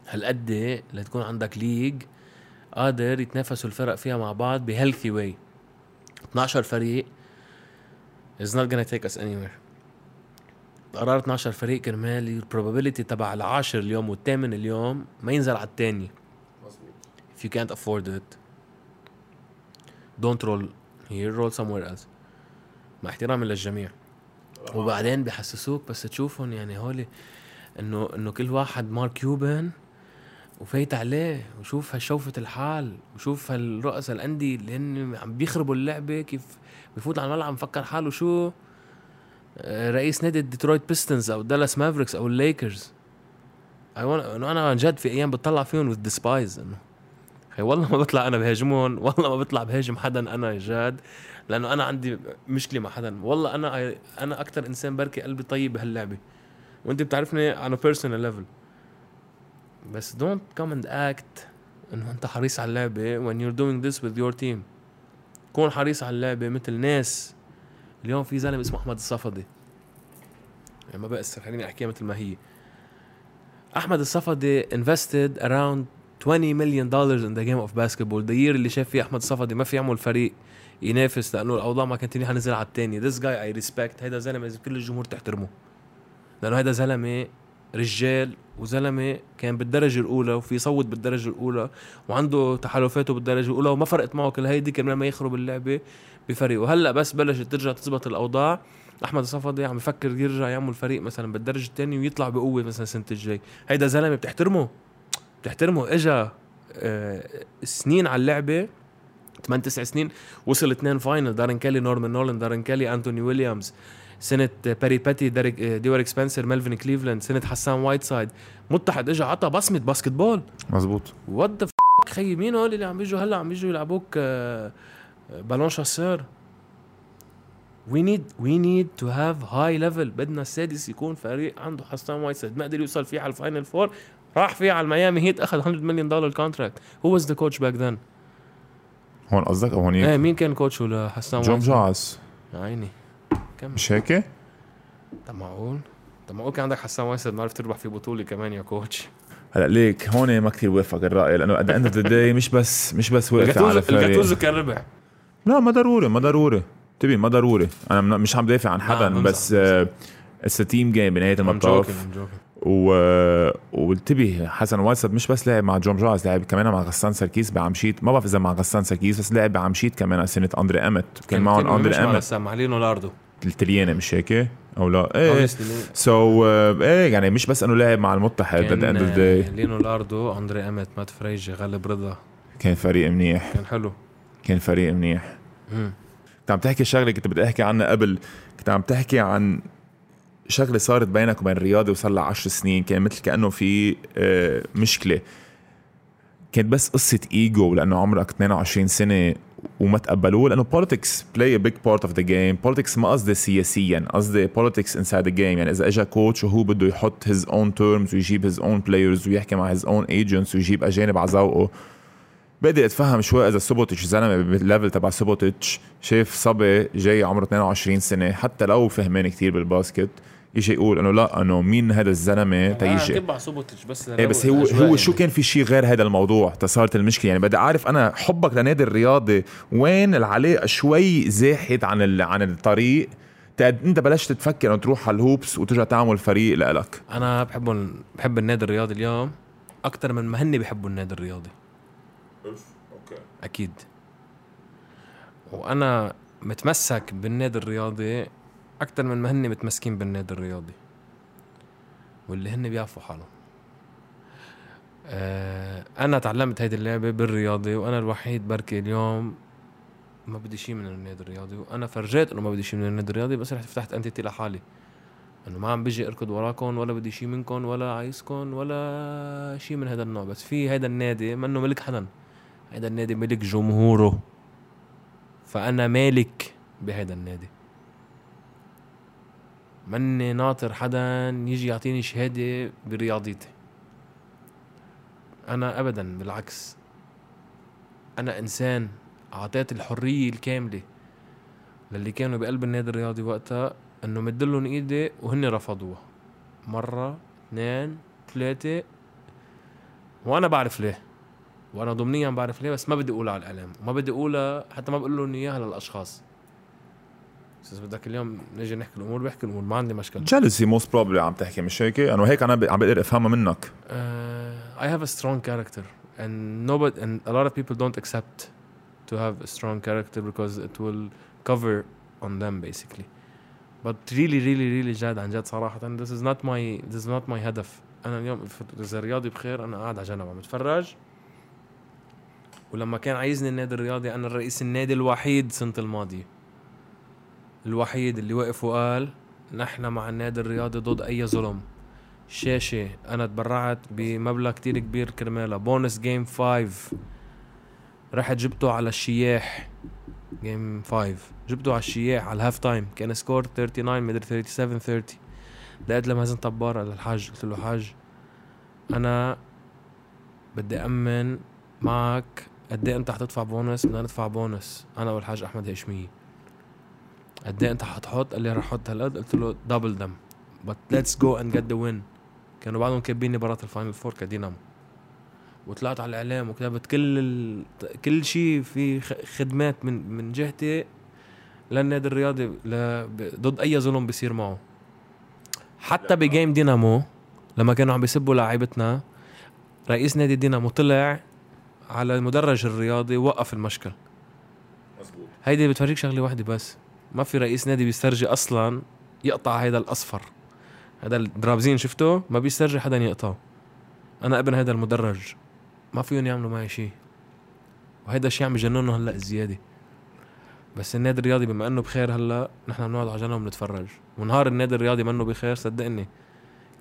هالقد إيه لتكون عندك league قادر يتنافسوا الفرق فيها مع بعض ب healthy way 12 فريق is not gonna take us anywhere. قرار 12 فريق كرمال ال probability تبع العاشر اليوم والثامن اليوم ما ينزل على الثاني. If you can't afford it don't roll here roll somewhere else. مع احترامي للجميع. وبعدين بحسسوك بس تشوفهم يعني هولي إنه إنه كل واحد مارك كيوبن وفايت عليه وشوف هالشوفة الحال وشوف هالرؤساء الأندية اللي هن عم بيخربوا اللعبة كيف بفوت على الملعب مفكر حاله شو آه، رئيس نادي Detroit Pistons أو Dallas Mavericks أو الليكرز. إنه أنا عن جد في أيام بتطلع فيهم with despise إنه. خي والله ما بطلع أنا بهاجمهم والله ما بطلع بهاجم حدا أنا جاد لأنه أنا عندي مشكلة مع حدا. والله أنا أنا أكثر إنسان بركي قلبي طيب بهاللعبة. وأنت بتعرفني على personal level بس don't come and act إنه أنت حريص على اللعبة when you're doing this with your team. كون حريص على اللعبه مثل ناس. اليوم في زلمة اسمه أحمد الصفدي. يعني ما بأثر خليني أحكيها مثل ما هي. أحمد الصفدي invested around 20 مليون دولار in the game of basketball. The year اللي شاف فيه أحمد الصفدي ما في يعمل فريق ينافس لأنه الأوضاع ما كانت منيحه نزل على الثاني this guy I respect. هيدا زلمة كل الجمهور تحترمه. لأنه هيدا زلمة رجال وزلمة كان بالدرجة الأولى وفي يصوت بالدرجة الأولى وعنده تحالفاته بالدرجة الأولى وما فرقت معه كل هيدي كرمال ما يخرب اللعبة بفريقه. هلا بس بلشت ترجع تزبط الأوضاع. أحمد الصفدي عم يفكر يرجع يعمل فريق مثلا بالدرجة الثانية ويطلع بقوة مثلا السنة الجاي. هيدا زلمة بتحترمه. بتحترمه. إجا آه سنين على اللعبة 8 9 سنين وصل اثنين final. دارن كيلي نورمان نولان دارن كيلي أنتوني ويليامز. سنة باري باتي ديوريك سبنسر ميلفين كليفلاند سنة حسان وايت سايد متحد اجى عطى بصمة basketball مزبوط what the خيي مين هول اللي عم بيجوا هلا؟ عم بيجوا يلعبوك آه، ballon chasseur we need we need to have high level بدنا السادس يكون فريق عنده حسان وايت سايد ما قدر يوصل فيه على ال final four راح فيه على ال Miami Heat اخذ 100 مليون دولار contract who was the coach back then هون قصدك أو إيه هونيك مين كان coach ه لحسان جون وايت سايد؟ جاس يا عيني. كم مش هيك؟ طب معقول طب معقول كان عندك حسان وايت سايد ما عرفت تربح في بطولة كمان يا كوتش. هلا ليك هون ما كثير وافق الرأي لأنه the end of the day مش بس مش بس وقف على فريق. الجاتوزو كان ربح. لا ما ضروري ما ضروري. انتبه ما ضروري. أنا من- مش عم دافع عن حدا بمزح، بس اتس تيم جيم بنهاية المطاف. و... وانتبه حسن وايسد مش بس لعب مع جون جاز لعب كمان مع غسان سركيس بعمشيت ما بعرف إذا مع غسان سركيس بس لعب بعمشيت كمان سنة أندري أمت. كان معهم أندري مع أمت. مع ليوناردو. التليانة مش هيك؟ أو لا؟ إيه. Honestly, so إيه يعني مش بس إنه لعب مع المتحد at the كان end of the آه، day. ليوناردو أندري امت مات فريجي غالب رضا. كان فريق منيح. كان حلو. كان فريق منيح. مم. كنت عم تحكي شغلة كنت بدي أحكي عنها قبل. كنت عم تحكي عن شغلة صارت بينك وبين الرياضه وصار لها 10 سنين كان مثل كأنه في آه، مشكلة. كانت بس قصة إيجو لأنه عمرك 22 سنة وما تقبلوه لأنه politics play a big part of the game. Politics ما قصدي سياسيا قصدي politics inside the game. يعني إذا اجى coach وهو بده يحط his own terms ويجيب his own players ويحكي مع his own agents ويجيب أجانب على ذوقه. بقدر أتفهم شوي إذا سوبوتش زلمة بال level تبع سوبوتش شاف صبي جاي عمره 22 سنة حتى لو فهمان كتير بالباسكت. يجي يقول إنه لا إنه مين هذا الزلمة؟ تيجي تبع سوبوتش بس إيه بس هو هو شو كان في شيء غير هذا الموضوع؟ تصارت المشكلة. يعني بدي أعرف أنا حبك لنادي الرياضي وين العلاقة شوي زاحت عن ال... عن الطريق؟ أنت بلشت تفكر إنه تروح على ال Hoops وترجع تعمل فريق لإلك. أنا بحب بحب النادي الرياضي اليوم أكثر من ما هن بيحبوا النادي الرياضي. أوكي. أكيد. وأنا متمسك بالنادي الرياضي أكثر من ما هن متمسكين بالنادي الرياضي واللي هن بيعرفوا حالهم. آه أنا تعلمت هيدي اللعبة بالرياضي وأنا الوحيد بركي اليوم ما بدي شيء من النادي الرياضي وأنا فرجيت إنه ما بدي شيء من النادي الرياضي بس رحت فتحت أنتيتي لحالي. إنه ما عم بيجي إركض وراكم ولا بدي شيء منكم ولا عايزكم ولا شيء من هذا النوع. بس في هذا النادي منه ملك حدا هذا النادي ملك جمهوره. فأنا مالك بهذا النادي. مني ناطر حدا يجي يعطيني شهادة برياضيتي أنا ابدا بالعكس. أنا إنسان أعطيت الحرية الكاملة للي كانوا بقلب النادي الرياضي وقتها إنه مدلهم إيدي وهن رفضوها. مرة اثنين ثلاثة. وأنا بعرف ليه. وأنا ضمنيا بعرف ليه بس ما بدي أقولها على الإعلام. وما بدي أقولها حتى ما بقول لهم إياها للأشخاص. بس إذا بدك اليوم نجي نحكي الأمور بحكي الأمور ما عندي مشكلة. jealousy most probably عم تحكي مش هيك؟ انه هيك أنا عم بقدر أفهمها منك. I have a strong character, and nobody and a lot of people don't accept to have a strong character because it will cover on them basically. But really, really, really جاد عن جد صراحة this is not my this is not my هدف. أنا اليوم إذا رياضي بخير أنا قاعد على جنب عم بتفرج. ولما كان عايزني النادي الرياضي أنا الرئيس النادي الوحيد السنة الماضية. الوحيد اللي وقف وقال نحن مع النادي الرياضي ضد أي ظلم. شاشة أنا تبرعت بمبلغ كتير كبير كرمالها. bonus game 5 رحت جبته على الشياح. game 5 جبته على الشياح على ال half time. كان score 39 مدري 37 30 دقيت لمازن طبارة للحاج قلت له حاج أنا بدي أمن معك قد إيه أنت حتدفع بونس؟ بدنا ندفع بونس. أنا والحاج أحمد هشمية قد إيه أنت حتحط قال لي رح أحط هالقد. قلت له double them but let's go and get the win. كانوا بعدهم كاتبين مباراة ال final four كدينامو. وطلعت على الإعلام وكتبت كل ال... كل شيء في خدمات من من جهتي للنادي الرياضي ل... ضد أي ظلم بيصير معه. حتى ب game دينامو لما كانوا عم بيسبوا لاعيبتنا رئيس نادي دينامو طلع على المدرج الرياضي وقف المشكل. مزبوط هيدي بتوريك شغلة واحدة بس. ما في رئيس نادي بيسترجي أصلا يقطع هيدا الأصفر. هذا الدرابزين شفته ما بيسترجي حدا يقطعه. أنا ابن هذا المدرج. ما فيهم يعملوا معي شيء وهيدا الشيء عم يجننه هلأ زيادة. بس النادي الرياضي بما إنه بخير هلأ نحن بنقعد على جنب ونتفرج. ونهار النادي الرياضي منه بخير صدقني.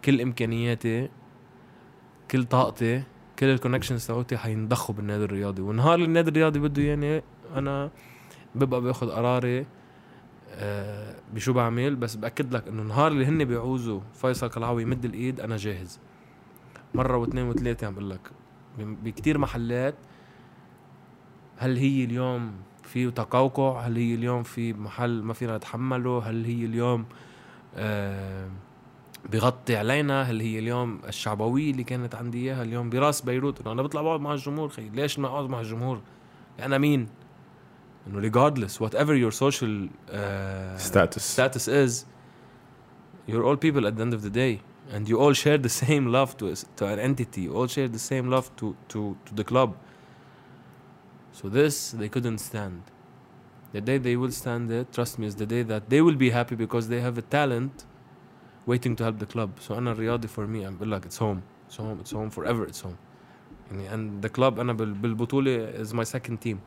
كل إمكانياتي كل طاقتي كل الكونكشنز تاعوتي حينضخوا بالنادي الرياضي. ونهار النادي الرياضي بده يعني أنا ببقى بأخذ قراري آه بشو بعمل بس بأكد لك إنه النهار اللي هن بيعوزوا فيصل قلعوي يمد الإيد أنا جاهز. مرة واثنين وثلاثه عم بقول لك. بكتير محلات هل هي اليوم في تقوقع؟ هل هي اليوم في محل ما فينا نتحمله؟ هل هي اليوم آه بغطي علينا؟ هل هي اليوم الشعبوية اللي كانت عندي إياها؟ اليوم براس بيروت. إنه أنا بطلع بقعد مع الجمهور خي ليش ما أقعد مع الجمهور؟ أنا مين؟ regardless whatever your social uh, ستاتس status is you're all people at the end of the day and you all share the same love to to an entity you all share the same love to to to the club so this they couldn't stand the day they will stand it trust me is the day that they will be happy because they have a talent waiting to help the club so انا الرياضي for me I'm بقول لك it's home it's home it's home forever it's home يعني and the club انا بال- بالبطولة is my second team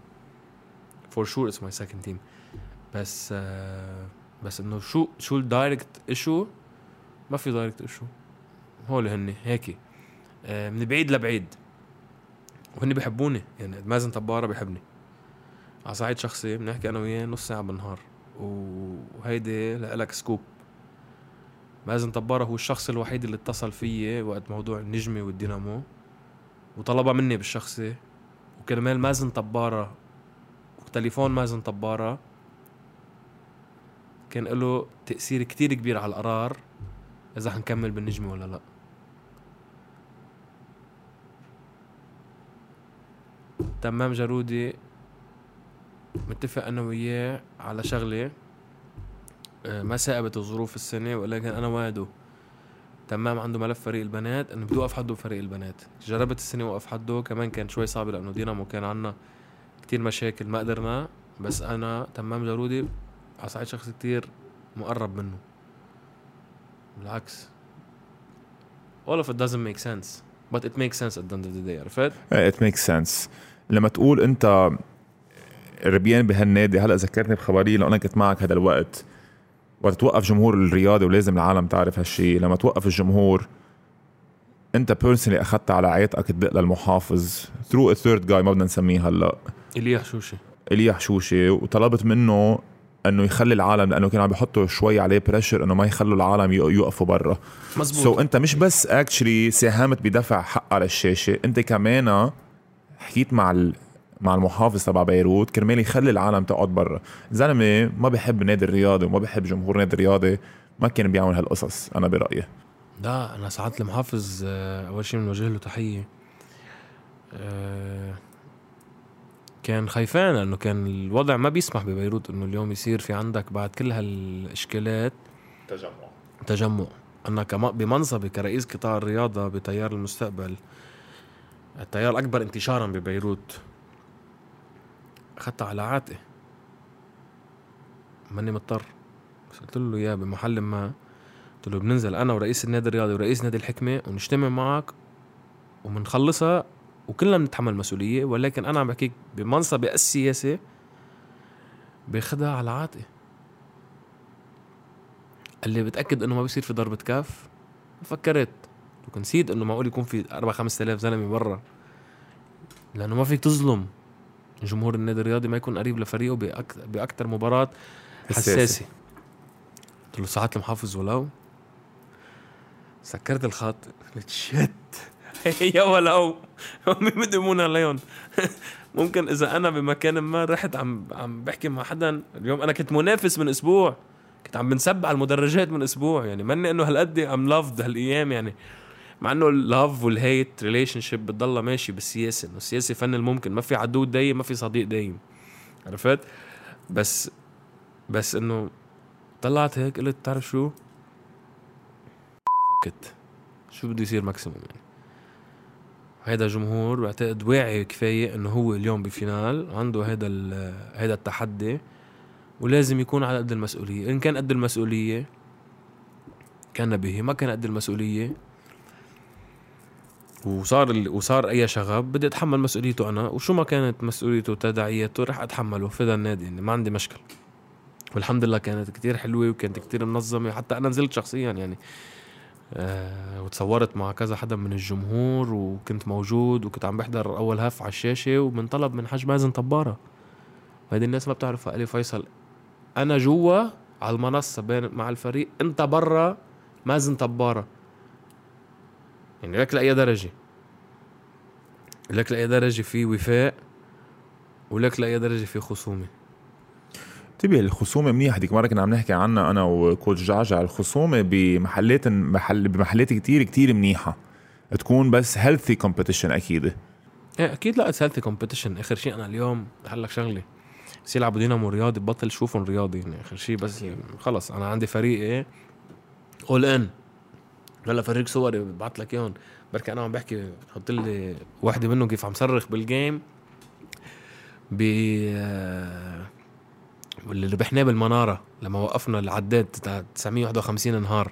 For sure it's my second team. بس آه بس انه شو شو ال direct issue ما في direct issue هول هن هيك آه من بعيد لبعيد. وهن بيحبوني يعني مازن طبارة بيحبني على صعيد شخصي بنحكي أنا وياه نص ساعة بالنهار. وهيدي لك سكوب. مازن طبارة هو الشخص الوحيد اللي اتصل فيي وقت موضوع النجمة والدينامو. وطلبها مني بالشخصي. وكرمال مازن طبارة وتليفون مازن طبارة. كان له تأثير كتير كبير على القرار إذا حنكمل بالنجمة ولا لأ. تمام جارودي متفق أنا وياه على شغلة آه، ما ثاقبت الظروف السنة ولكن أنا واعده. تمام عنده ملف فريق البنات. انه بدي أوقف حده بفريق البنات. جربت السنة أوقف حده كمان كان شوي صعب لأنه دينامو كان عنا. كتير مشاكل ما قدرنا بس أنا تمام جارودي على صعيد شخص كتير مقرب منه. بالعكس. All of it doesn't make sense but it makes sense at the end of the day عرفت؟ it make sense لما تقول أنت ربيان بهالنادي هلأ ذكرتني بخبريه لو أنا كنت معك هذا الوقت. وقت توقف جمهور الرياضي ولازم العالم تعرف هالشيء لما توقف الجمهور أنت personally أخذت على عاتقك تدق للمحافظ. through a third guy ما بدنا نسميه هلأ. ايليا يحشوشي ايليا يحشوشي وطلبت منه إنه يخلي العالم لأنه كانوا عم بيحطوا شوي عليه pressure إنه ما يخلوا العالم يوقفوا برا. مزبوط so so أنت مش بس actually ساهمت بدفع حق على الشاشة أنت كمان حكيت مع ال... مع المحافظ تبع بيروت كرمال يخلي العالم تقعد برا. زلمة ما بحب النادي الرياضي وما بحب جمهور النادي الرياضي ما كان بيعمل هالقصص أنا برأيي. لا أنا ساعات المحافظ آه، أول شيء بنوجه له تحية. آه، كان خايفان لأنه كان الوضع ما بيسمح ببيروت إنه اليوم يصير في عندك بعد كل هالإشكالات تجمع. تجمع. أنا بمنصبي كرئيس قطاع الرياضة بتيار المستقبل التيار الاكبر انتشارا ببيروت. اخذتها على عاتقي. ماني مضطر. بس قلت له اياه بمحل ما. قلت له بننزل أنا ورئيس النادي الرياضي ورئيس نادي الحكمة ونجتمع معك ومنخلصها وكلنا بنتحمل مسؤوليه ولكن أنا عم بحكيك بمنصبي السياسي باخذها على عاتقي قال لي بتأكد إنه ما بيصير في ضربة كاف فكرت. وكنسيت إنه معقول يكون في 4 5000 زلمة برا لأنه ما فيك تظلم. جمهور النادي الرياضي ما يكون قريب لفريقه بأكثر, باكثر مباراة حساسة. قلت له ساعات المحافظ ولو. سكرت الخط. قلت شت يا ولو هم بدمونا عليهم ممكن إذا أنا بمكان ما رحت عم عم بحكي مع حدا. اليوم أنا كنت منافس من أسبوع. كنت عم بنسب على المدرجات من أسبوع. يعني مني إنه هالقد I'm loved هالأيام يعني. مع إنه ال love وال hate relationship بتضلها ماشي بالسياسة. إنه السياسة فن الممكن. ما في عدو دايم ما في صديق دايم. عرفت؟ بس بس إنه طلعت هيك قلت تعرف شو؟ فكت شو بده يصير ماكسيموم يعني؟ هيدا جمهور بعتقد واعي كفاية إنه هو اليوم بفينال عنده هيدا هيدا التحدي ولازم يكون على قد المسؤولية. إن كان قد المسؤولية كان به ما كان قد المسؤولية وصار. وصار أي شغب بدي أتحمل مسؤوليته أنا. وشو ما كانت مسؤوليته وتداعياته رح أتحمله. فدا النادي يعني ما عندي مشكل والحمد لله كانت كتير حلوة وكانت كتير منظمة. حتى أنا نزلت شخصيا يعني آه وتصورت مع كذا حدا من الجمهور وكنت موجود وكنت عم بحضر أول هاف على الشاشة ومن طلب من حاج مازن طبارة. وهيدي الناس ما بتعرف قال فيصل. أنا جوا على المنصة بين مع الفريق أنت برا مازن طبارة. يعني لك لأي درجة. لك لأي درجة في وفاء ولك لأي درجة في خصومة. انتبه الخصومة منيحة ديك مرة كنا عم نحكي عنها أنا وكوتش جعجع. الخصومة بمحلات محل بمحلات كتير كتير منيحة. تكون بس healthy competition أكيد. إيه أكيد لا it's healthy competition آخر شيء أنا اليوم لك شغلة. بس يلعبوا دينامو رياضي بطل شوفهم رياضي يعني آخر شيء. بس خلص أنا عندي فريق إيه؟ all in هلا فريق صوري ببعث لك إياهم. بركي أنا عم بحكي حط لي وحده منهم كيف عم صرخ بال game ب واللي ربحناه بالمنارة لما وقفنا العداد تاع 951 نهار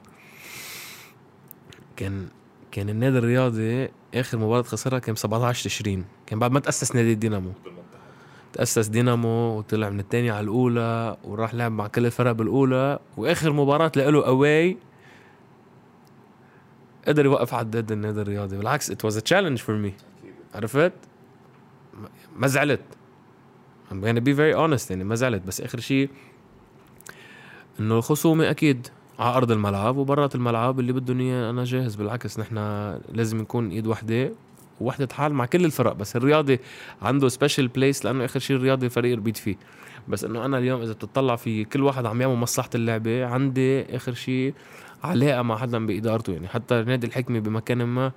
كان كان النادي الرياضي آخر مباراة خسرها كان 17 تشرين كان بعد ما تأسس نادي الدينامو تأسس دينامو وطلع من الثانية على الأولى وراح لعب مع كل الفرق بالأولى وآخر مباراة له away قدر يوقف عداد النادي الرياضي. بالعكس it's a challenge for me عرفت؟ ما زعلت. I'm gonna be very honest يعني ما زعلت بس آخر شيء إنه الخصومه أكيد على أرض الملعب وبرات الملعب اللي بدهم إياه أنا جاهز بالعكس نحن لازم نكون إيد وحدة وحدة حال مع كل الفرق بس الرياضي عنده سبيشال بليس لأنه آخر شيء الرياضي الفريق يربيت فيه. بس إنه أنا اليوم إذا بتطلع في كل واحد عم يعمل مصلحة اللعبة عندي آخر شيء علاقة مع حدا بإدارته يعني حتى نادي الحكمة بمكان ما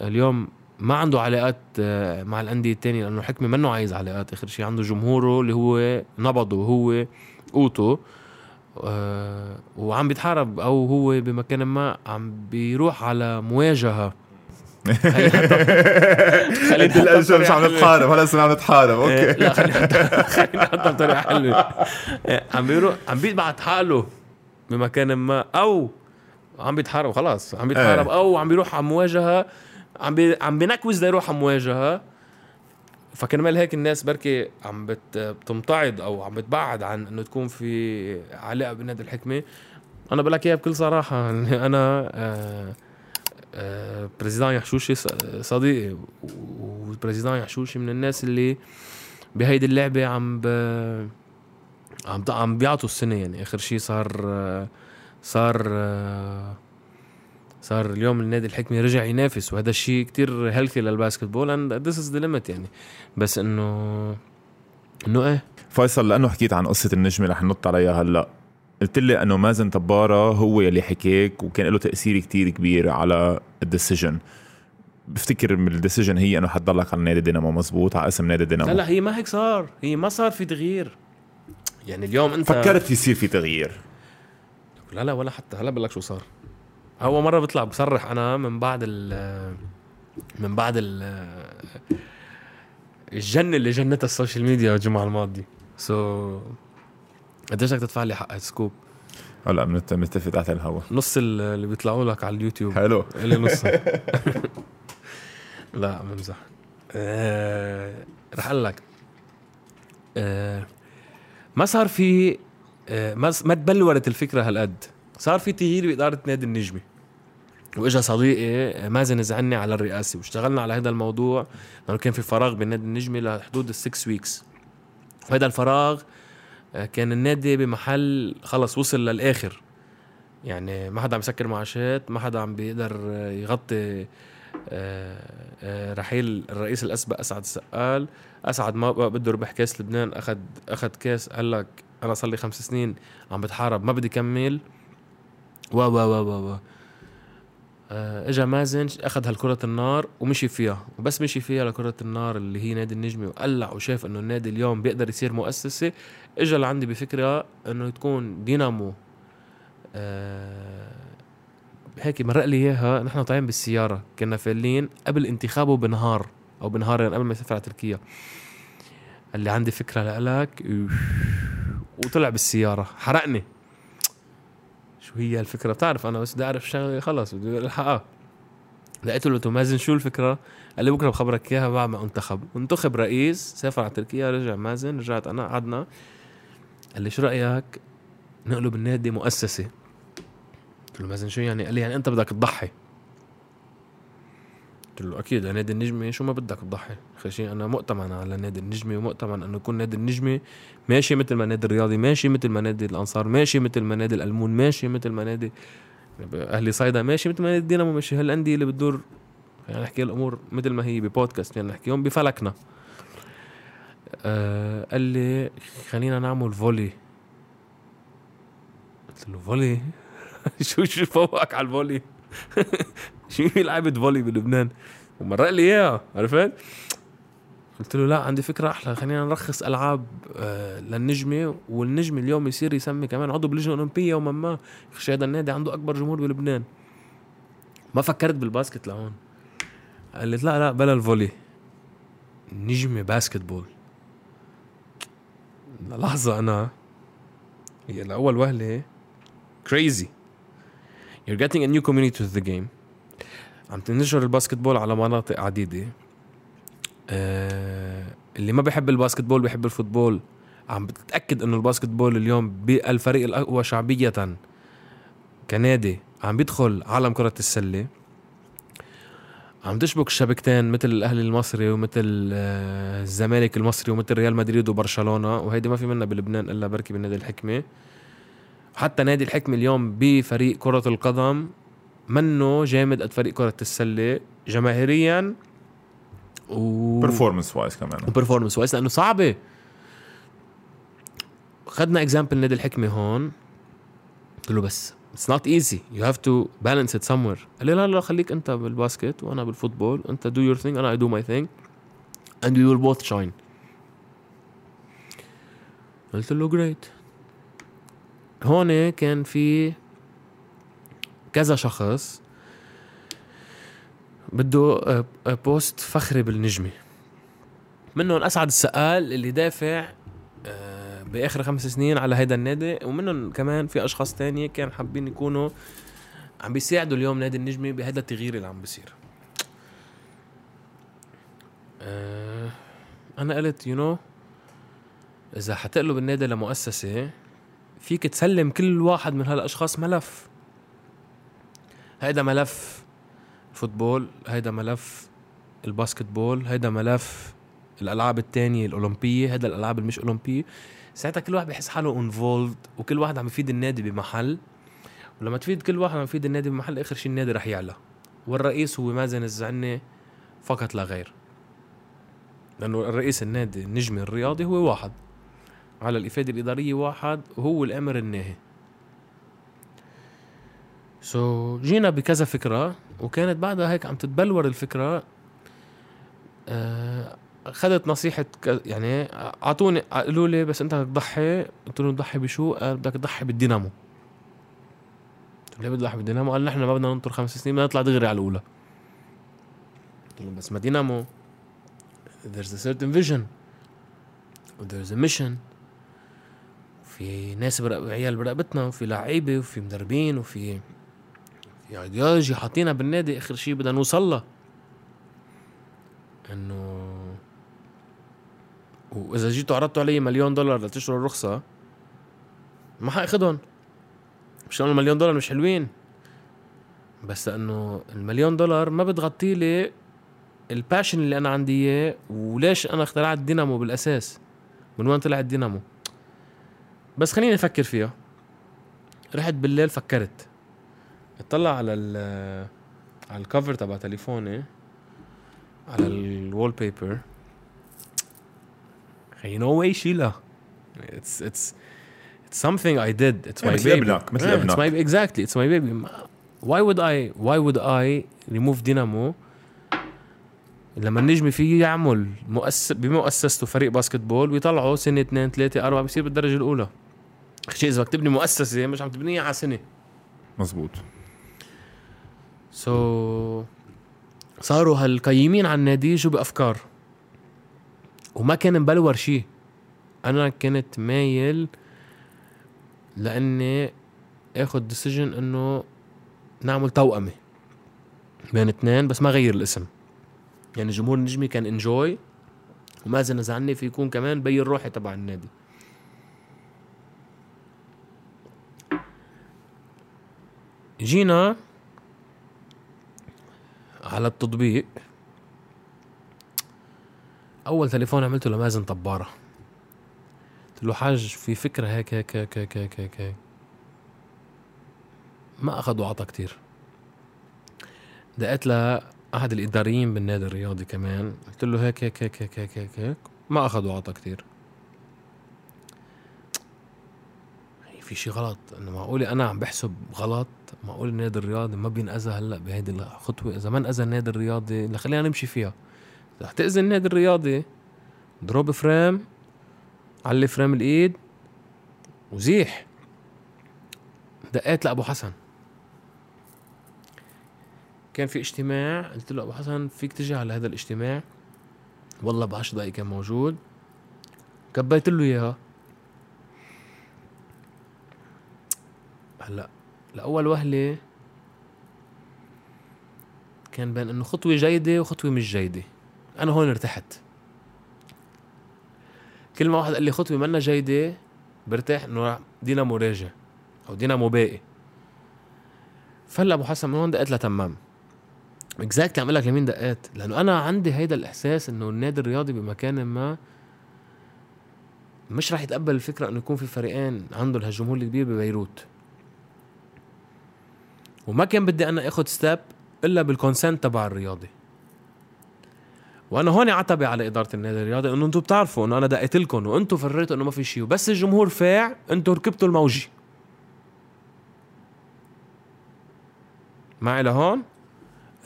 اليوم ما عنده علاقات آه، مع الأندية الثانية لأنه حكمة منه عايز علاقات آخر شيء عنده جمهوره اللي هو نبضه وهو قوته أه وعم بيتحارب أو هو بمكان ما عم بيروح على مواجهة. خلينا الاشياء مش عم نتحارب هلا عم نتحارب okay. إيه، لا خلينا نحطها بطريقه حلوة. إيه، عم بيروح عم بيبعت حاله بمكان ما أو عم بيتحارب خلاص عم بيتحارب إيه. أو عم بيروح على مواجهة عم بي عم بينكوز ليروح على مواجهه فكرمال هيك الناس بركي عم بت بتمتعض أو عم بتبعد عن إنه تكون في علاقة بنادي الحكمة. أنا بقول لك اياها بكل صراحة. أنا آه آه، président يحشوشي صديقي و président يحشوشي من الناس اللي بهيدي اللعبة عم ب... عم عم بيعطوا السنة. يعني آخر شيء صار آه، صار آه، صار اليوم نادي الحكمة رجع ينافس وهذا الشيء كتير healthy لل basketball and this is the limit يعني. بس انه إنه إيه. فيصل لأنه حكيت عن قصة النجمة رح ننط عليها هلأ. قلت لي إنه مازن طبارة هو يلي حكيك وكان له تأثير كتير كبير على ال decision. بفتكر من ال decision هي إنه حتضلك على نادي دينامو مزبوط؟ على اسم نادي دينامو. لا لا هي ما هيك صار. هي ما صار في تغيير. يعني اليوم انت فكرت يصير في تغيير. لا لا ولا حتى. هلا بقول لك شو صار. هو مرة بيطلع بصرح أنا من بعد ال من بعد ال الجنه اللي جنتها ال social media الجمعه الماضيه so قديش بدك تدفع لي حق scoop هلا بنت- بنتفق تحت الهواء نص ال- اللي بيطلعوا لك على اليوتيوب. حلو. اللي نص. لا بمزح. آه رح أقول لك. آه ما صار في آه ما ما تبلورت الفكرة هالقد. صار في تغيير باداره نادي النجمة. وإجا صديقي مازن زعني على الرئاسة واشتغلنا على هذا الموضوع لأنه كان في فراغ بالنادي النجمي لحدود ال six weeks وهذا الفراغ آه، كان النادي بمحل خلص وصل للآخر. يعني ما حدا عم يسكر معاشات ما حدا عم بيقدر آه، يغطي آه، رحيل الرئيس الأسبق أسعد السقال. أسعد ما بده يربح كاس لبنان أخذ أخذ كاس قال لك أنا صار لي خمس سنين عم بتحارب ما بدي كمل. و و و و و. آه، إجا مازن أخذ هالكرة النار ومشي فيها وبس مشي فيها لكرة النار اللي هي نادي النجمي وقلع وشاف إنه النادي اليوم بيقدر يصير مؤسسة. إجا لعندي بفكرة إنه تكون دينامو. آه هيك مرق لي إياها نحن طالعين بالسيارة كنا فالين قبل انتخابه بنهار أو بنهارين قبل ما يسافر على تركيا. قال لي عندي فكرة لك وطلع بالسيارة حرقني. شو هي الفكرة؟ بتعرف أنا بس بدي أعرف شغلة خلص بدي ألحقها لقيت له مازن شو الفكرة؟ قال لي بكرة بخبرك إياها بعد ما انتخب. انتخب رئيس سافر على تركيا رجع مازن رجعت أنا قعدنا. قال لي شو رأيك نقلب النادي مؤسسة؟ قلت له مازن شو يعني؟ قال لي يعني أنت بدك تضحي. قلت له أكيد نادي النجمي شو ما بدك تضحي اخر شيء أنا مؤتمن على نادي النجمي ومؤتمن إنه يكون نادي النجمي ماشي مثل ما نادي الرياضي ماشي مثل ما نادي الأنصار ماشي مثل ما نادي الألمون ماشي مثل ما نادي أهلي صيدا ماشي مثل ما نادي الدينامو ماشي هالأندية اللي بتدور. خلينا نحكي الأمور مثل ما هي ببودكاست يعني نحكيهم بفلكنا. آه قال لي خلينا نعمل فولي قلت له فولي شو شو فوقك على ال volley شو في لعبة volley بلبنان؟ ومرق لي إياها عرفت؟ قلت له لا عندي فكرة أحلى خلينا نرخص ألعاب آه للنجمة والنجم اليوم يصير يسمي كمان عضو باللجنة الأولمبية يوما ما. خشي هذا النادي عنده أكبر جمهور بلبنان. ما فكرت بال basket لهون. قالت لا لا بلا ال volley. نجمة basketball لحظة أنا. هي لأول وهلة. Crazy. You're getting a new community to the game. عم تنشر ال basketball على مناطق عديدة. آه اللي ما بيحب ال basketball بيحب ال football. عم بتتأكد إنه ال basketball اليوم بالفريق الأقوى شعبية كنادي عم بيدخل عالم كرة السلة. عم تشبك الشبكتين مثل الأهلي المصري ومثل آه، الزمالك المصري ومثل ريال مدريد وبرشلونة وهيدي ما في منها بلبنان إلا بركي بالنادي الحكمة. حتى نادي الحكمة اليوم بفريق كرة القدم منه جامد قد فريق كرة السلة جماهيريا؟ و performance wise كمان. و performance wise لأنه صعبة. خدنا example نادي الحكمة هون. قلت له بس it's not easy you have to balance it somewhere. قال لي لا لا خليك أنت بال basket وأنا بال football. أنت do your thing أنا I do my thing and we will both shine قلت له جريت هون كان في كذا شخص بده آه، آه، بوست فخري بالنجمة. منهم أسعد السقال اللي دافع آه، بآخر خمس سنين على هيدا النادي ومنهم كمان في أشخاص تانية كان حابين يكونوا عم بيساعدوا اليوم نادي النجمة بهذا التغيير اللي عم بيصير. أنا قلت you know إذا حتقلب النادي لمؤسسة فيك تسلم كل واحد من هالأشخاص ملف. هيدا ملف ال football هيدا ملف ال basketball هيدا ملف الألعاب التانية الأولمبية هيدا الألعاب المش أولمبية. ساعتها كل واحد بحس حاله involved وكل واحد عم يفيد النادي بمحل. ولما تفيد كل واحد عم يفيد النادي بمحل آخر شيء النادي رح يعلى. والرئيس هو مازن الزعني فقط لا غير. لأنه الرئيس النادي النجمي الرياضي هو واحد. على الإفادة الإدارية واحد وهو الأمر الناهي. سو so, جينا بكذا فكرة وكانت بعدها هيك عم تتبلور الفكرة آه، أخذت نصيحة يعني أعطوني قالوا لي بس أنت بدك تضحي قلت له تضحي بشو؟ قال بدك تضحي بالدينامو. ليه بدي بالدينامو؟ قال نحن ما بدنا ننطر خمس سنين بدنا نطلع دغري على الأولى. قلت له بس ما دينامو. There's a certain vision. there's a mission. في ناس برق... عيال برقبتنا وفي لعيبة وفي مدربين وفي في ايديولوجي حاطينها بالنادي آخر شيء بدنا نوصل لها إنه وإذا جيتوا عرضتوا علي مليون دولار لتشتروا الرخصة ما حاخذهم مش لأنه المليون دولار مش حلوين. بس لأنه المليون دولار ما بتغطي لي ال passion اللي أنا عندي إياه وليش أنا اخترعت دينامو بالأساس. من وين طلع الدينامو بس خليني أفكر فيها. رحت بالليل فكرت. اطلع على ال على ال cover تبع تليفوني على ال wallpaper خي no way شيلها it's it's it's something I did. It's my مثل baby. ابنك مثل it's ابنك my exactly. It's my baby. Why would I why would I remove دينامو لما النجم فيه يعمل مؤسس بمؤسسته فريق basketball ويطلعوا سنة اثنين ثلاثة أربعة بصير بالدرجة الأولى. شيء إذا بدك تبني مؤسسة مش عم تبنيها على سنة. مزبوط. so so, صاروا هالقيمين على النادي شو بأفكار؟ وما كان مبلور شيء أنا كنت مايل لأني آخذ decision إنه نعمل توأمة بين اثنين بس ما غير الاسم. يعني جمهور النجمي كان enjoy ومازن اذا عني في يكون كمان بي الروحي تبع النادي. جينا على التطبيق اول تليفون عملته لمازن طباره قلت له حاج في فكره هيك هيك هيك هيك هيك هيك. ما اخذ وعطى كتير دقيت لأحد الإداريين بالنادي الرياضي كمان قلت له هيك هيك هيك هيك هيك هيك. ما أخذ وعطى كتير هي في شي غلط. إنه معقولة أنا عم بحسب غلط معقول النادي الرياضي ما بينأذى هلأ بهيدي الخطوة. إذا ما انأذى النادي الرياضي خلينا نمشي فيها. إذا حتأذي النادي الرياضي drop فريم علي فريم الإيد وزيح. دقيت لأبو حسن. كان في اجتماع قلت له أبو حسن فيك تجي على هذا الاجتماع؟ والله ب 10 دقايق كان موجود. كبيت له إياها. هلأ لأول وهلة كان بين إنه خطوة جيدة وخطوة مش جيدة. أنا هون ارتحت. كل ما واحد قال لي خطوة منا جيدة برتاح إنه دينامو راجع أو دينامو باقي. فهلأ أبو حسن من هون دقيت لتمام. اكزاكتلي عم لك لمين دقيت؟ لأنه أنا عندي هيدا الإحساس إنه النادي الرياضي بمكان ما مش راح يتقبل الفكرة إنه يكون في فريقين عندهم هالجمهور الكبير ببيروت. وما كان بدي أنا اخذ step إلا بال consent تبع الرياضي. وأنا هون عتبي على إدارة النادي الرياضي إنه أنتم بتعرفوا إنه أنا دقيت لكم وأنتم فريتوا إنه ما في شيء. وبس الجمهور فاع أنتم ركبتوا الموجي. معي لهون؟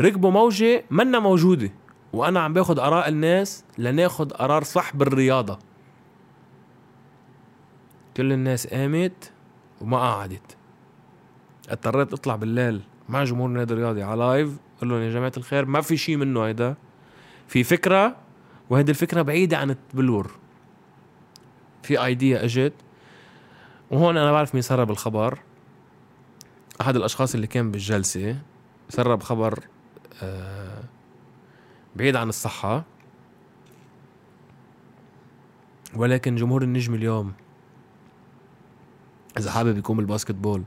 ركبوا موجة منا موجودة. وأنا عم باخد آراء الناس لناخد قرار صح بالرياضة. كل الناس قامت وما قعدت. اضطريت اطلع بالليل مع جمهور النادي الرياضي على لايف قول لهم يا جماعة الخير ما في شيء منه هيدا. في فكرة وهيدي الفكرة بعيدة عن التبلور في ايديا اجت وهون أنا بعرف مين سرب الخبر. أحد الأشخاص اللي كان بالجلسة سرب خبر آه، بعيد عن الصحة. ولكن جمهور النجم اليوم إذا حابب يكون بالباسكتبول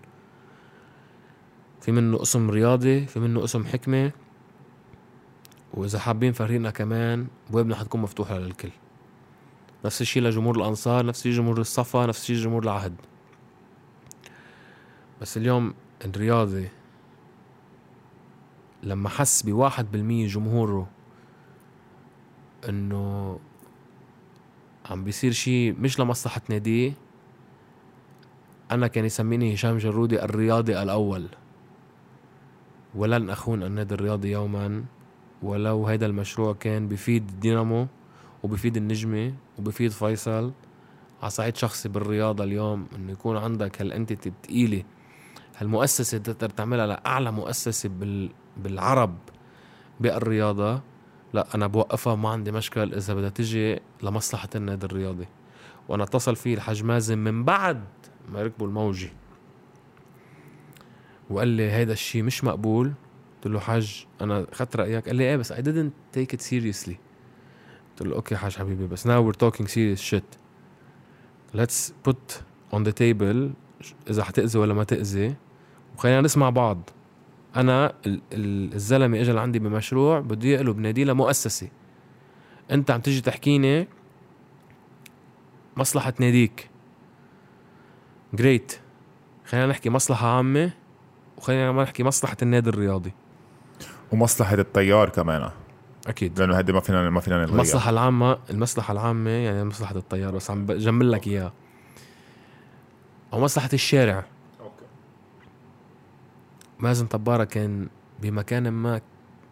في منه قسم رياضي في منه قسم حكمة وإذا حابين فريقنا كمان بوابنا حتكون مفتوحة للكل. نفس الشيء لجمهور الأنصار نفس الشيء جمهور الصفا نفس الشيء جمهور العهد. بس اليوم الرياضي لما حس بواحد بالمية جمهوره إنه عم بيصير شيء مش لمصلحة ناديه أنا كان يسميني هشام جرودي الرياضي الأول. ولن أخون النادي الرياضي يوما ولو هيدا المشروع كان بفيد دينامو وبفيد النجمة وبفيد فيصل على صعيد شخصي بالرياضة اليوم انه يكون عندك هالانتيتي الثقيلة هالمؤسسة تقدر تعملها لأعلى مؤسسة بال... بالعرب بالرياضة. لا أنا بوقفها ما عندي مشكل إذا بدها تجي لمصلحة النادي الرياضي وأنا أتصل فيه الحاج مازن من بعد ما ركبوا الموجة. وقال لي هيدا الشيء مش مقبول. قلت له حاج أنا اخذت رأيك. قال لي إيه بس I didn't take it seriously. قلت له أوكي حاج حبيبي بس now we're talking serious shit. Let's put on the table إذا حتأذي ولا ما تأذي وخلينا نسمع بعض. أنا ال- ال- الزلمة اجى لعندي بمشروع بده يقلب نادي لمؤسسة. أنت عم تيجي تحكيني مصلحة ناديك. جريت خلينا نحكي مصلحة عامة. وخلينا ما نحكي مصلحة النادي الرياضي. ومصلحة الطيار كمان. أكيد. لأنه هيدي ما فينا ما فينا نلغيها. المصلحة العامة المصلحة العامة يعني مصلحة الطيار بس عم بجمل لك إياها. أو مصلحة الشارع. مازن طبارة كان بمكان ما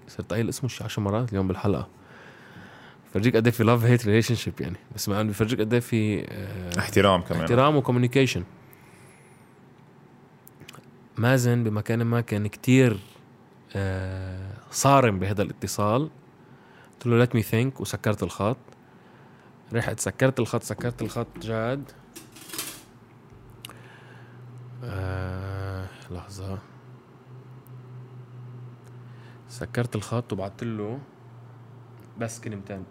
صرت قايل اسمه شي 10 مرات اليوم بالحلقة. فرجيك قد إيه في love hate relationship يعني. بس ما بفرجيك قد إيه في آه، احترام كمان. احترام و communication مازن بمكان ما كان كتير آه، صارم بهذا الاتصال. قلت له let me think. وسكرت الخط. رحت سكرت الخط سكرت الخط جاد. آه لحظة. سكرت الخط وبعت له بس كلمتين.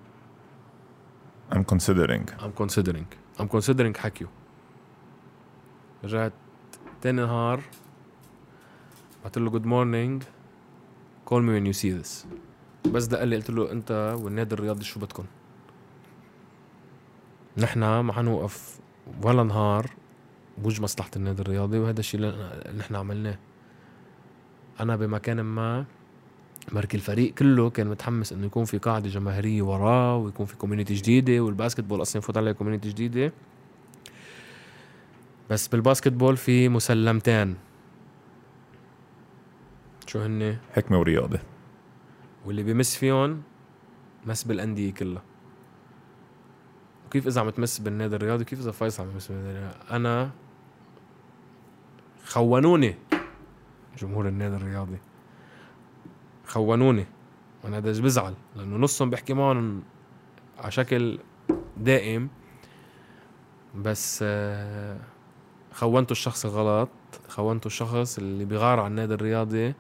I'm considering. I'm considering. I'm considering حكيه. رجعت تاني نهار. بعت له good morning. Call me when you see this. بس ده قال لي قلت له أنت والنادي الرياضي شو بدكم? نحن ما حنوقف ولا نهار بوجه مصلحة النادي الرياضي وهذا الشيء اللي نحن عملناه. أنا بمكان ما بركي الفريق كله كان متحمس إنه يكون في قاعدة جماهيرية وراه ويكون في community جديدة وال basketball أصلا يفوت عليه community جديدة. بس بالباسكت بول في مسلمتين. شو هن حكمة ورياضة. واللي بيمس فيهم مس بالأندية كلها. وكيف إذا عم تمس بالنادي الرياضي؟ كيف إذا فيصل عم يمس بالنادي الرياضي؟ أنا خونوني جمهور النادي الرياضي. خونوني. وأنا قديش بزعل لأنه نصهم بيحكي معهم على شكل دائم. بس آه، خونتوا الشخص الغلط خونتوا الشخص اللي بيغار على النادي الرياضي.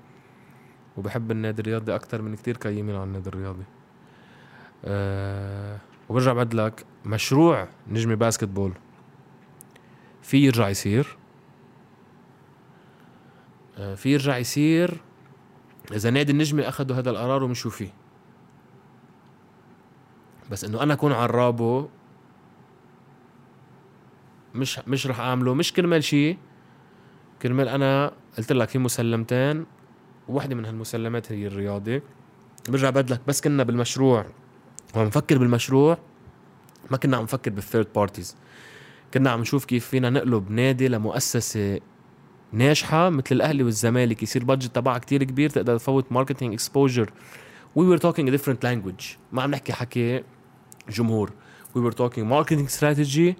وبحب النادي الرياضي أكثر من كتير قيمين على النادي الرياضي. أه وبرجع بعد لك مشروع نجمة باسكت بول. في يرجع يصير. أه في يرجع يصير إذا نادي النجمة اخذوا هذا القرار ومشوا فيه بس إنه أنا أكون عرابه مش مش رح أعمله. مش كرمال شيء كرمال أنا قلت لك في مسلمتين وواحدة من هالمسلمات هي الرياضة. برجع بدلك بس كنا بالمشروع. وعم نفكر بالمشروع ما كنا عم نفكر بال third parties كنا عم نشوف كيف فينا نقلب نادي لمؤسسة ناجحة مثل الأهلي والزمالك. يصير budget تبعها كتير كبير تقدر تفوت marketing exposure we're talking a different language. ما عم نحكي حكي جمهور. We were talking marketing strategy.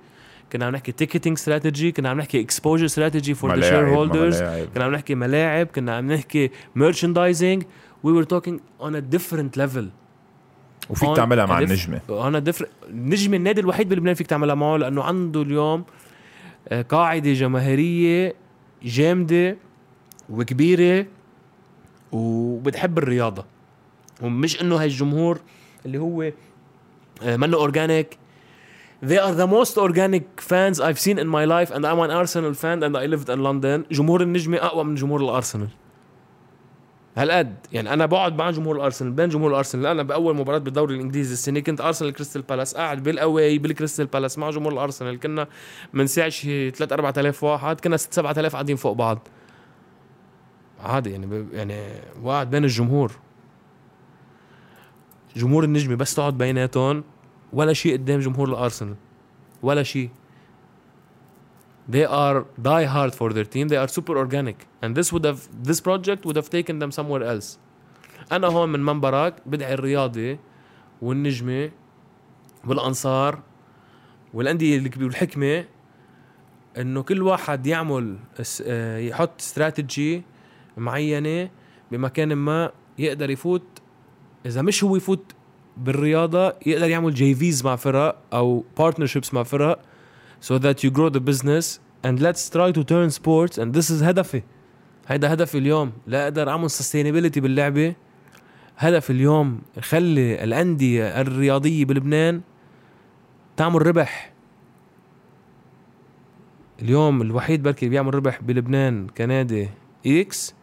كنا عم نحكي ticketing strategy كنا عم نحكي exposure strategy for the shareholders ملاعب. كنا عم نحكي ملاعب كنا عم نحكي merchandising. We were talking on a different level. وفيك تعملها مع النجمة. and therefore نجم النادي الوحيد بلبنان فيك تعملها معه لأنه عنده اليوم آه، قاعدة جماهيرية جامدة وكبيرة وبتحب الرياضة. ومش إنه هاي الجمهور اللي هو آه، منه organic They are the most organic fans I've seen in my life and I'm an Arsenal fan and I lived in London. جمهور النجمة أقوى من جمهور الأرسنال. هالقد يعني أنا بقعد مع جمهور الأرسنال بين جمهور الأرسنال أنا بأول مباراة بالدوري الإنجليزي السنة كنت أرسنال كريستال بالاس قاعد بال away بالكريستال بالاس مع جمهور الأرسنال. كنا من ساعه شي 3 4000 واحد كنا 6 7000 قاعدين فوق بعض. عادي يعني يعني وقعد بين الجمهور. جمهور النجمة بس تقعد بيناتهم. ولا شيء قدام جمهور الأرسنال. ولا شيء. They are die hard for their team. They are super organic. And this would have this project would have taken them somewhere else. أنا هون من منبرك بدعي الرياضي والنجمة والأنصار والأندية والحكمة إنه كل واحد يعمل آه، يحط استراتيجي معينة بمكان ما يقدر يفوت. إذا مش هو يفوت بالرياضة يقدر يعمل JVs مع فرق أو partnerships مع فرق so that you grow the business and let's try to turn sports and this is هدفي. هيدا هدفي اليوم. لا أقدر أعمل sustainability باللعبة. هدف اليوم خلي الأندية الرياضية بلبنان تعمل ربح. اليوم الوحيد بركي بيعمل ربح بلبنان كنادي X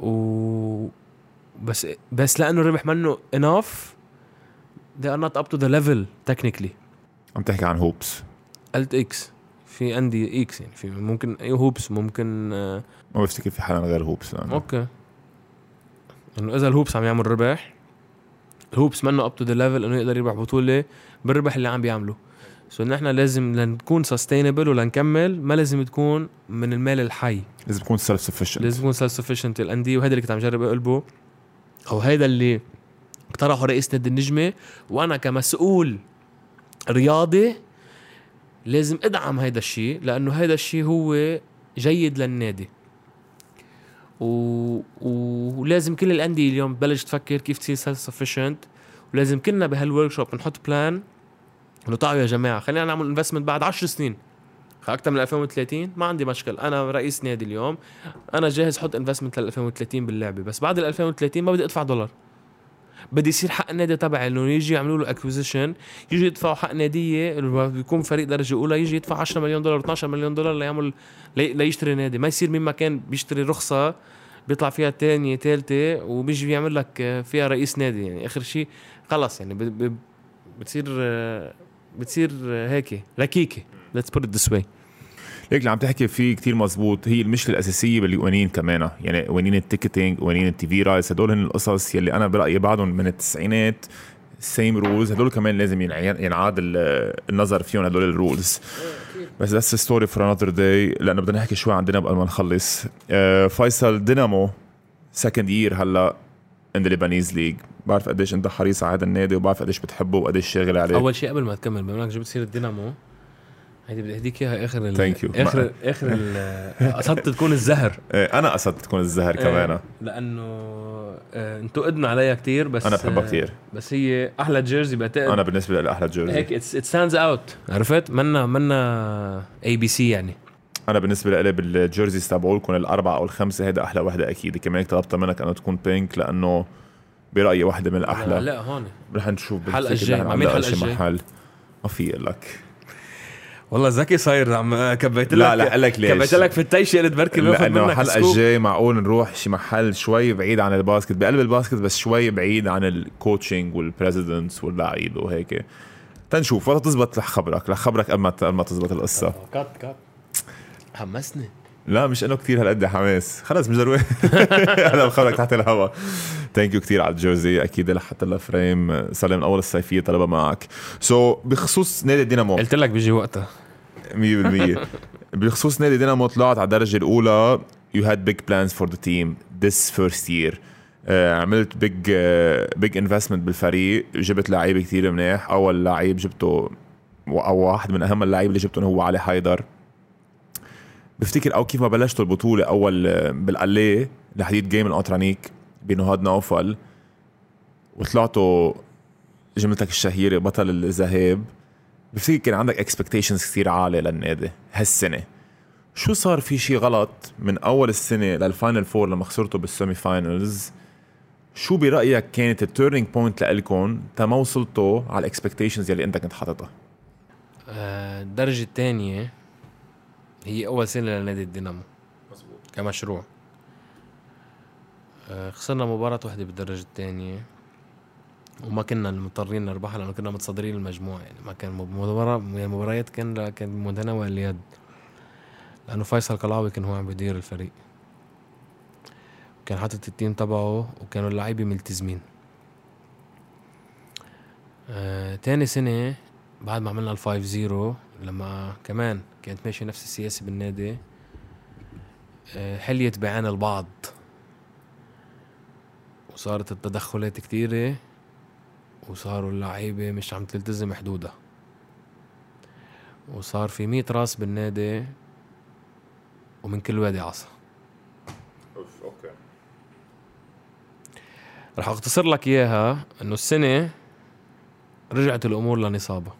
و بس بس لأنه الربح منه enough they are not up to the level technically. عم تحكي عن هوبس قلت X في عندي X يعني في ممكن اي هوبس ممكن آه ما بفتكر في حدا غير هوبس لأنه. أوكي. إنه إذا الهوبس عم يعمل ربح الهوبس منه up to the level إنه يقدر يربح بطولة بالربح اللي عم بيعمله so نحن لازم لنكون sustainable ولنكمل ما لازم تكون من المال الحي. لازم تكون self sufficient لازم يكون self sufficient الانديه وهذا اللي كنت عم جرب أقلبه. أو هيدا اللي اقترحه رئيس نادي النجمة وأنا كمسؤول رياضي لازم أدعم هيدا الشيء لأنه هيدا الشيء هو جيد للنادي. و... و- ولازم كل الأندية اليوم تبلش تفكر كيف تصير self sufficient ولازم كلنا بهال workshop نحط plan انه تعالوا يا جماعة خلينا نعمل investment بعد 10 سنين. أكثر من 2030 ما عندي مشكل أنا رئيس نادي اليوم. أنا جاهز أحط investment لل 2030 باللعبة بس بعد ال 2030 ما بدي أدفع دولار. بدي يصير حق النادي تبعي إنه يجي يعملوا له acquisition يجي يدفعوا حق نادية بيكون فريق درجة أولى يجي يدفع 10 مليون دولار 12 مليون دولار ليعمل لي- ليشتري نادي. ما يصير مما كان بيشتري رخصة بيطلع فيها تانية تالتة وبيجي بيعمل لك فيها رئيس نادي. يعني آخر شيء خلص يعني بتصير بتصير هيك ركيكة. Let's put it this هيك اللي عم تحكي فيه كتير مزبوط. هي المشكلة الأساسية بالقوانين كمان. يعني قوانين ال ticketing قوانين ال TV rights هدول هن القصص يلي أنا برأيي بعدهم من التسعينات same rules هدول كمان لازم ينع- ينعاد ال- النظر فيهم هدول ال rules بس that's story for another day لأنه بدنا نحكي شوي عندنا قبل ما نخلص. آه، فيصل دينامو second year هلأ in the Lebanese league بعرف قديش أنت حريص على هذا النادي وبعرف قديش بتحبه وقديش شاغل عليه. أول شيء قبل ما تكمل بما إنك جبت سيرة الدينامو هيدي بدي اهديك إياها آخر ال Thank you. آخر آخر ال- قصدت تكون الزهر. آه، أنا قصدت تكون الزهر كمان آه، لأنه آه، انتقدنا عليها كتير بس أنا بحبها آه، كثير بس هي أحلى jersey بعتقد أنا بالنسبة لي أحلى jersey. هيك it stands out عرفت؟ منا منا basic يعني. أنا بالنسبة لي بال jerseys تبعولكم الأربعة أو الخمسة هيدا أحلى وحدة أكيد. كمان هيك طلبتها منك إنه تكون pink لأنه برأيي وحدة من الأحلى. لا هون. رح نشوف الحلقة بفتكر الجاي. رح مع مين شي الجاي؟ محل. ما في لك. والله ذكي صاير عم كبيت لا لا أقول لك ليش؟ كبيت لك في التيشة قلت بركي باخذ لأنه منك الحلقة. الجاي معقول نروح شي محل شوي بعيد عن ال basket بقلب ال basket بس شوي بعيد عن ال coaching وال presidents واللعيبة وهيك. تنشوف وقت تزبط رح خبرك رح خبرك قبل ما قبل ما تزبط القصة. كات كات حمسني. لا مش إنه كثير هالقد حماس. خلص مش ضروري. أنا بخبرك تحت الهوا thank you كثير على ال jersey أكيد حط لها frame صار لي من اول الصيفية طلبها معك. so, بخصوص نادي الدينامو. 100% قلت لك بيجي وقتها. بخصوص نادي دينامو طلعت على الدرجة الأولى. Had big plans for the team this first year. آه، عملت big big investment بالفريق. جبت لعيبة كثير منيح. أول لعيب جبته أو واحد من أهم اللعيبة اللي جبتهم هو علي حيدر. بفتكر أو كيف ما بلشتوا البطولة أول آه، بالقليه لحديد game الأنترانيك بنهاد نوفل. وطلعتوا جملتك الشهيرة بطل الذهاب. بفتكر كان عندك expectations كثير عالية للنادي هالسنة. شو صار في شيء غلط من أول السنة لل final four لما خسرتوا بال semi finals شو برأيك كانت ال turning point لإلكم تما وصلتوا على ال expectations يلي أنت كنت حاططها؟ آه، الدرجة الثانية هي أول سنة لنادي الدينامو. كمشروع. آه، خسرنا مباراة واحدة بالدرجة الثانية. وما كنا مضطرين نربحها لأنه كنا متصدرين المجموعة يعني ما كان مباراة يعني مباريات كان كان متناول اليد. لأنه فيصل قلعاوي كان هو عم بيدير الفريق. كان حاطط ال team تبعه وكانوا اللعيبة ملتزمين. آه، تاني سنة بعد ما عملنا ال five zero لما كمان كانت ماشية نفس السياسة بالنادي آه، حليت بعين البعض. وصارت التدخلات كتيرة. وصاروا اللعيبة مش عم تلتزم حدودها. وصار في مية راس بالنادي ومن كل وادي عصا. أوكي. رح أختصر لك إياها إنه السنة رجعت الأمور لنصابها.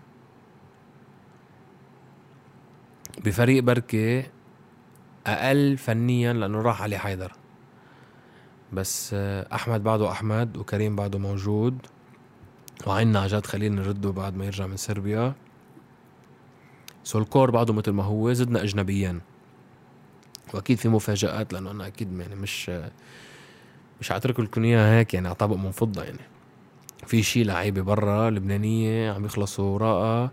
بفريق بركة أقل فنيا لأنه راح علي حيدر. بس آه، أحمد بعده أحمد وكريم بعده موجود. وعنا عجاد خليل نرده بعد ما يرجع من صربيا سولكور بعده مثل ما هو زدنا اجنبيين وأكيد في مفاجآت لأنه أنا أكيد يعني مش مش حاترك لكم اياها هيك يعني على طبق من فضه يعني. في شي لعيبة برا لبنانية عم يخلصوا وراءها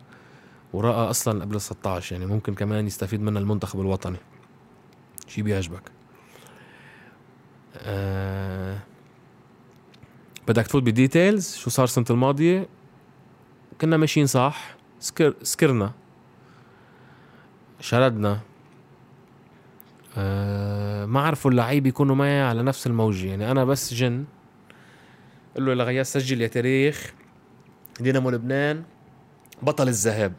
وراءها أصلا قبل 16 يعني ممكن كمان يستفيد منها المنتخب الوطني. شي بيعجبك. آه بدك تفوت بديتيلز شو صار السنة الماضية؟ كنا ماشيين صح. سكر سكرنا. شردنا. آه ما عرفوا اللعيبه يكونوا معي على نفس الموجة. يعني أنا بس جن. قل له لغياس سجل يا تاريخ. دينامو لبنان. بطل الذهاب.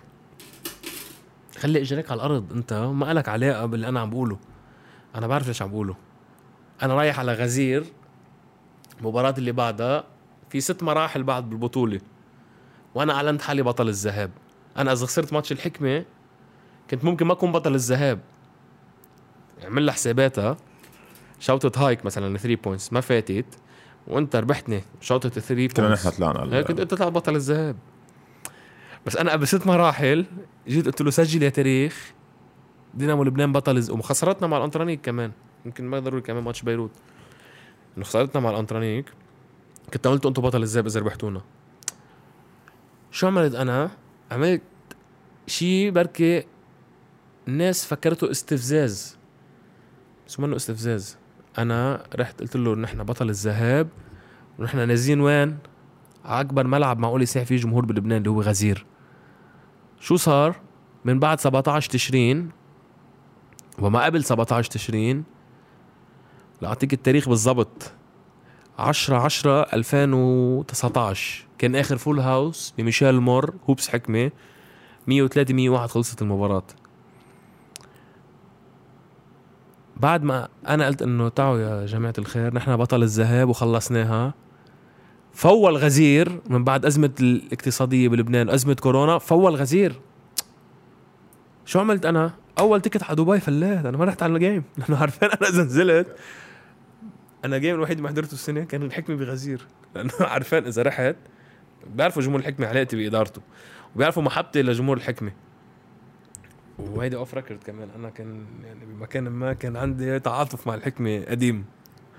خلي إجريك على الأرض. أنت ما لك علاقة باللي أنا عم بقوله. أنا بعرف ليش عم بقوله. أنا رايح على غزير. المباراة اللي بعدها في ست مراحل بعد بالبطولة. وأنا أعلنت حالي بطل الذهاب. أنا إذا خسرت ماتش الحكمة كنت ممكن ما أكون بطل الذهاب. اعمل لها حساباتها. شوطة هايك مثلا 3 points ما فاتت. وأنت ربحتني. شوطة 3 كنا points نحن طلعنا هيك كنت أنت تطلع بطل الذهاب. بس أنا قبل ست مراحل جيت قلت له سجل يا تاريخ. دينامو لبنان بطل. وخسرتنا مع الانترانيك كمان. يمكن ما ضروري كمان ماتش بيروت. إنه خسرتنا مع الأنترانيك كنت قلت أنتم بطل الذهاب اذا ربحتونا شو عملت أنا؟ عملت شيء بركي الناس فكرته استفزاز بس منه استفزاز أنا رحت قلت له نحن بطل الذهاب ونحن نازلين وين؟ أكبر ملعب معقول يسيح فيه جمهور بلبنان اللي هو غزير شو صار؟ من بعد 17 تشرين وما قبل 17 تشرين لاعطيك التاريخ بالضبط. 10 10 2019 كان آخر full house بميشيل مر هوبس حكمة. 103 101 خلصت المباراة. بعد ما أنا قلت إنه تعوا يا جماعة الخير نحن بطل الذهاب وخلصناها. فول غزير من بعد أزمة الاقتصادية بلبنان أزمة كورونا فول غزير. شو عملت أنا؟ أول ticket على دبي فليت. أنا ما رحت على ال game لأنه عارفين أنا إذا نزلت. أنا ال game الوحيد اللي ما حضرته السنة كان الحكمة بغزير. لأنه عارفين إذا رحت بيعرفوا جمهور الحكمة علاقتي بإدارته وبيعرفوا محبتي لجمهور الحكمة. وهيدي off record كمان أنا كان يعني بمكان ما كان عندي تعاطف مع الحكمة قديم.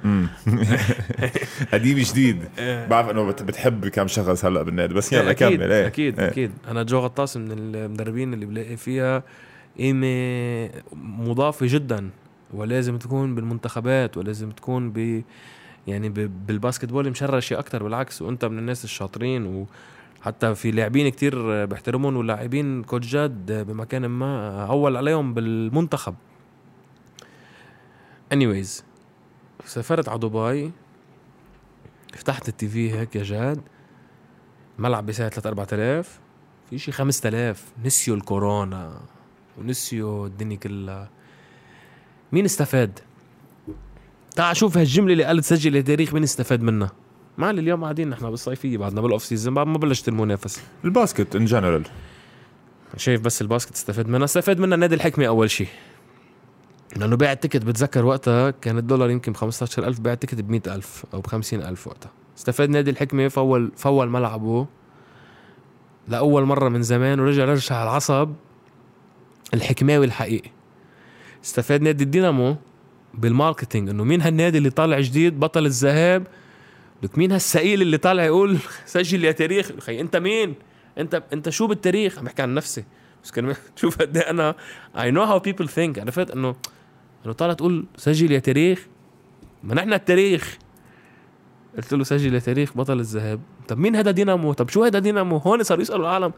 قديم جديد. إيه. بعرف إنه بت- بتحب كم شخص هلأ بالنادي بس يلا أكيد كمل إيه. أكيد إيه. أكيد. أنا جو غطاس من المدربين اللي بلاقي فيها قيمة مضافة جدا. ولازم تكون بالمنتخبات ولازم تكون ب يعني ب- بال basketball مشرشه أكتر بالعكس وأنت من الناس الشاطرين وحتى في لاعبين كتير بحترمهم ولاعبين كوتشات بمكان ما أول عليهم بالمنتخب. Anyways سافرت على دبي فتحت التي في هيك يا جاد ملعب بيساوي 3 4000 في شي 5000 نسيوا الكورونا ونسيوا الدنيا كلها. مين استفاد؟ تعال شوف هالجملة اللي قالت سجل التاريخ مين استفاد منها؟ معلي اليوم قاعدين نحن بالصيفية بعدنا بال off season بعد ما بلشت المنافسة. ال basket in general شايف بس ال basket استفاد منها. استفاد منها نادي الحكمة أول شيء. لأنه باع ال ticket بتذكر وقتها كان الدولار يمكن ب 15000 باع ال ticket ب 100000 أو ب 50000 وقتها. استفاد نادي الحكمة فول فول ملعبه لأول مرة من زمان ورجع رجع على العصب الحكماوي الحقيقي. استفاد نادي الدينامو بالماركتينج إنه مين هالنادي اللي طالع جديد بطل الذهاب؟ لك مين هالسئيل اللي طالع يقول سجل يا تاريخ؟ خي أنت مين؟ أنت أنت شو بالتاريخ؟ عم بحكي عن نفسي. بس كان شوف قد إيه أنا I know how people think. عرفت؟ إنه إنه طالع تقول سجل يا تاريخ؟ ما نحن التاريخ. قلت له سجل يا تاريخ بطل الذهاب. طب مين هذا دينامو؟ طب شو هذا دينامو؟ هون صاروا يسألوا العالم.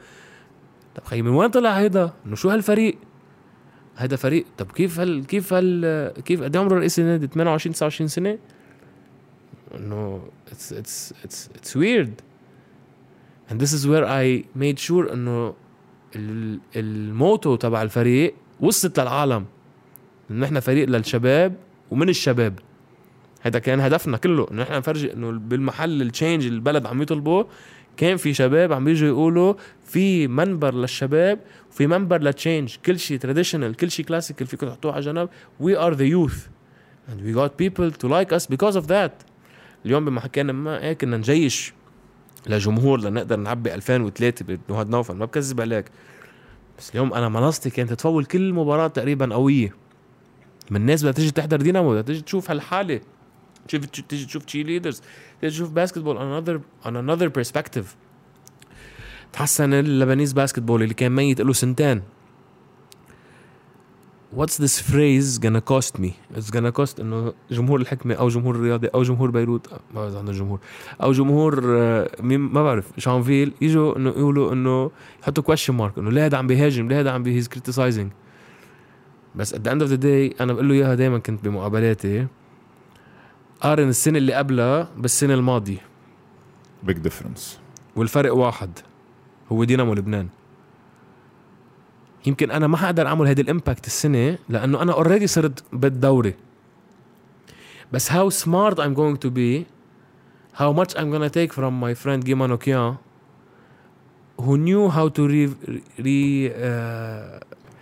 طب خي من وين طلع هيدا؟ إنه شو هالفريق؟ هيدا فريق. طب كيف هال كيف هال كيف قد عمره رئيس النادي؟ 28 29 سنة؟ انه it's it's it's it's weird and this is where I made sure إنه ال- ال motto تبع الفريق وصلت للعالم. إنه نحن فريق للشباب ومن الشباب. هذا كان هدفنا كله. إنه نحن نفرجي إنه بالمحل ال change البلد عم يطلبه كان في شباب عم بيجوا يقولوا في منبر للشباب وفي منبر لل change كل شيء traditional كل شيء classical فيكم تحطوه على جنب. we are the youth and we got people to like us because of that. اليوم بما حكينا ما هيك كنا نجيش لجمهور لنقدر نعبي 2003 بنهاد نوفل. ما بكذب عليك. بس اليوم أنا منصتي كانت تفول كل مباراة تقريبا قوية. من الناس بدها تيجي تحضر دينامو بدها تيجي تشوف هالحالة. تشوف تيجي تشوف cheerleaders تيجي تشوف باسكتبول another on another perspective. تحسن اللبنيز باسكتبول اللي كان ميت له سنتين. What's this phrase gonna cost me? It's gonna cost إنه جمهور الحكمة أو جمهور الرياضي أو جمهور بيروت ما بعرف عندنا جمهور. أو جمهور آه، مين ما بعرف شانفيل يجوا إنه يقولوا إنه يحطوا question mark إنه ليه هذا عم بيهاجم؟ ليه هذا عم he's criticizing. بس at the end of the day أنا بقول له إياها دائما كنت بمقابلاتي. قارن السنة اللي قبلها بالسنة الماضية. big difference والفرق واحد هو دينامو لبنان. يمكن أنا ما حقدر أعمل هيدي ال impact السنة لأنه أنا already صرت بالدوري. بس how smart I'm going to be how much I'm gonna take from my friend Guy Manoukian who knew how to re, re uh,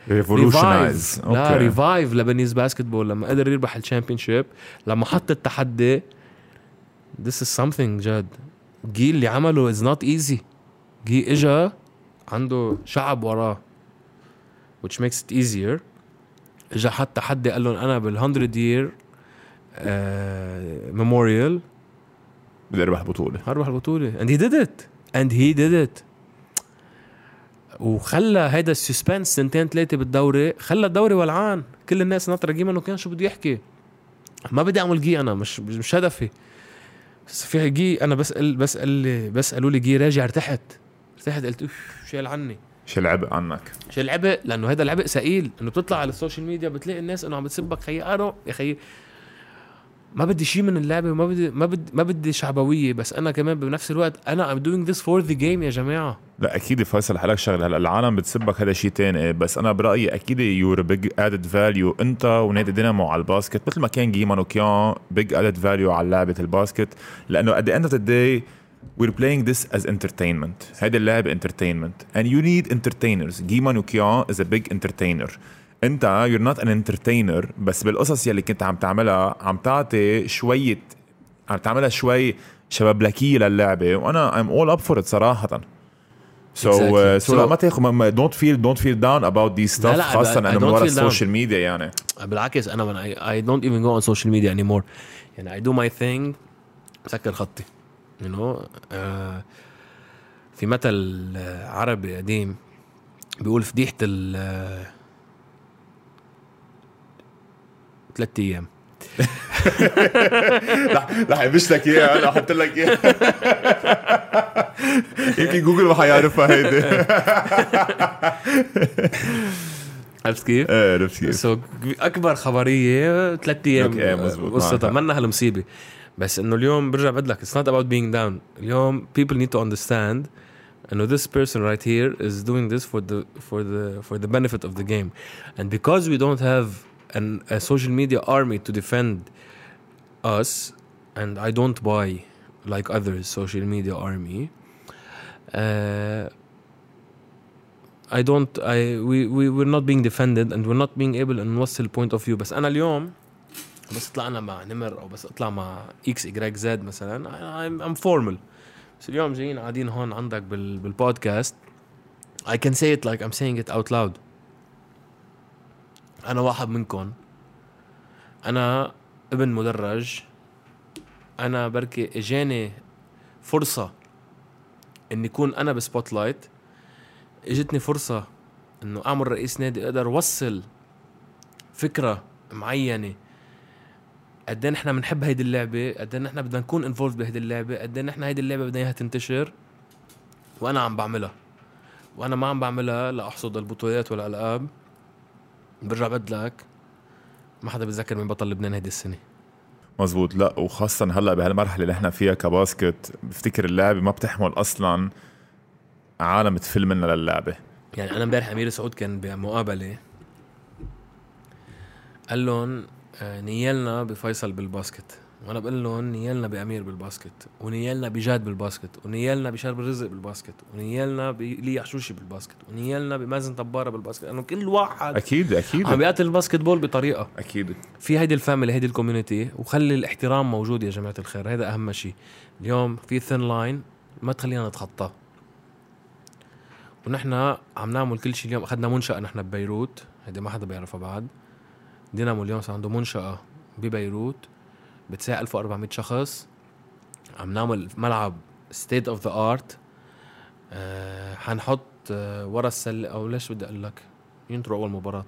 revolutionize لا revive Lebanese basketball لما قدر يربح ال championship لما حط التحدي this is something جد. جي اللي عمله is not easy. جي إجا عنده شعب وراه which makes it easier. إجا حط تحدي قال لهم أنا بال 100 year memorial بدي اربح بطولة. هربح البطولة. And he did it. And he did it. وخلى هيدا ال suspense سنتين ثلاثة بالدوري خلى الدوري ولعان. كل الناس ناطرة جي مانوكيان شو بده يحكي. ما بدي أعمل جي أنا مش مش هدفي. بس في جي أنا بسال بسال بسالوا لي جي راجع ارتحت. ارتحت قلت أوف شيل عني. شيل عبء عنك؟ شيل العبء؟ لأنه هذا العبء ثقيل إنه بتطلع على ال social media بتلاقي الناس إنه عم بتسبك خيي أنا يا خيي ما بدي شيء من اللعبة وما بدي ما بدي ما بدي شعبوية بس أنا كمان بنفس الوقت أنا I'm doing this for the game يا جماعة. لا أكيد فيصل حلك شغلة. هلأ العالم بتسبك هذا شيء تاني بس أنا برأيي أكيد you're big added value أنت ونادي دينامو على ال basket مثل ما كان جي مانوكيان big added value على لعبة ال basket. لأنه at the end of the day we're playing this as entertainment. هيدي اللعبة entertainment. And you need entertainers. جيمان وكيان is a big entertainer. انت you're not an entertainer بس بالقصص يلي كنت عم تعملها عم تعطي شوية عم تعملها شوي شبابلكيه للعبة وأنا I'm all up for it صراحة So, Exactly. uh, so, لا So- ما تاخذ ما- ما- don't feel don't feel down about these stuff لا، لا، خاصة I- I انه من ورا. السوشيال ميديا يعني بالعكس أنا من I, I don't even go on social media anymore يعني I do my thing بسكر خطي you know آه في مثل عربي قديم بيقول فضيحة ال آه، ثلاث أيام. رح يبش لك إياها أنا أحط لك إياها. يمكن جوجل ما حيعرفها هيدي. عرفت كيف؟ إيه عرفت كيف. سو أكبر خبرية ثلاث أيام. قصتها. منها هالمصيبه بس إنه اليوم برجع بقول لك it's not about being down. اليوم people need to understand إنه this person right here is doing this for the for the for the benefit of the game. And because we don't have an, a social media army to defend us and I don't buy like others social media army uh, I don't I we we we're not being defended and we're not being able ان نوصل point of view بس انا اليوم بس طلعنا مع نمر او بس اطلع مع اكس ايجريك زد مثلا I'm, I'm formal بس اليوم جايين قاعدين هون عندك بال بالبودكاست I can say it like I'm saying it out loud أنا واحد منكم. أنا ابن مدرج. أنا بركي إجاني فرصة إني أكون أنا ب spotlight إجتني فرصة إنه أعمل رئيس نادي أقدر أوصل فكرة معينة. قد إيه نحن بنحب هيدي اللعبة؟ قد إيه نحن بدنا نكون involved بهيدي اللعبة؟ قد إيه نحن هيدي اللعبة بدنا إياها تنتشر؟ وأنا عم بعملها. وأنا ما عم بعملها لأحصد البطولات والألقاب برجع بقلك. ما حدا بيتذكر مين بطل لبنان هيدي السنة. مزبوط. لا وخاصة هلأ بهالمرحلة اللي إحنا فيها ك basket بفتكر اللعبة ما بتحمل أصلا عالم تفل منها للعبة. يعني أنا امبارح أمير سعود كان بمقابلة قال لهم آه، نيالنا بفيصل بال basket. وأنا بقول لهم نيالنا بأمير بالباسكت ونيالنا بجاد بالباسكت ونيالنا بشرب الرزق بالباسكت ونيالنا بلي عشوشي بالباسكت ونيالنا بمازن طبارة بالباسكت لأنه كل واحد أكيد أكيد. عم بيقاتل ال basketball بطريقة. أكيد. في هيدي ال family هيدي ال community وخلي الاحترام موجود يا جماعة الخير هذا أهم شيء اليوم في thin line ما تخلينا نتخطاه. ونحن عم نعمل كل شيء اليوم أخذنا منشأة نحن ببيروت هيدي ما حدا بيعرفها بعد. دينامو اليوم صار عنده منشأة ببيروت. بتساع 1400 شخص. عم نعمل ملعب state of the art حنحط آه، ورا السلة أو ليش بدي أقول لك؟ ينطروا أول مباراة.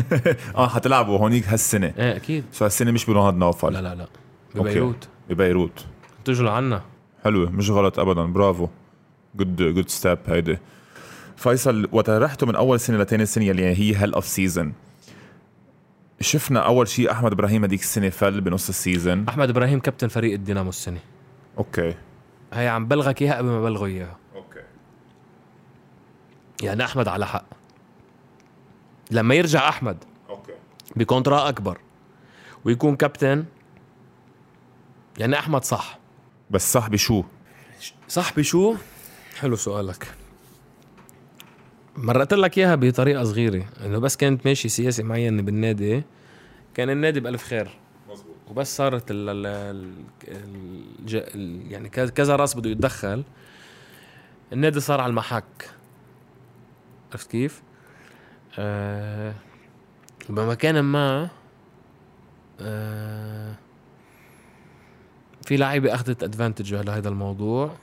آه حتلعبوا هونيك هالسنة. إيه أكيد. so هالسنة مش بنهاد نوفل؟ لا لا لا. Okay. ببيروت. ببيروت. تجوا لعنا. حلوة. مش غلط ابدا. برافو. good good step هيدي. فيصل وقت رحتوا من أول سنة لتاني سنة اللي هي هال off season شفنا أول شيء أحمد إبراهيم هذيك السنة فل بنص ال season أحمد إبراهيم كابتن فريق الدينامو السنة. Okay. هي عم بلغك إياها قبل ما بلغوا إياها. Okay. يعني أحمد على حق. لما يرجع أحمد okay. بكونترا أكبر ويكون كابتن يعني أحمد صح. بس صاحبي شو صح بشو؟ حلو سؤالك. مرقت لك إياها بطريقة صغيرة إنه بس كانت ماشي سياسي معين بالنادي كان النادي بألف خير. مزبوط وبس صارت ال ال ال ال ال يعني كذا- كذا راس بده يتدخل. النادي صار على المحك. عرفت كيف؟ آه بمكان ما آه في لعيبة أخذت ادفانتج على هذا الموضوع.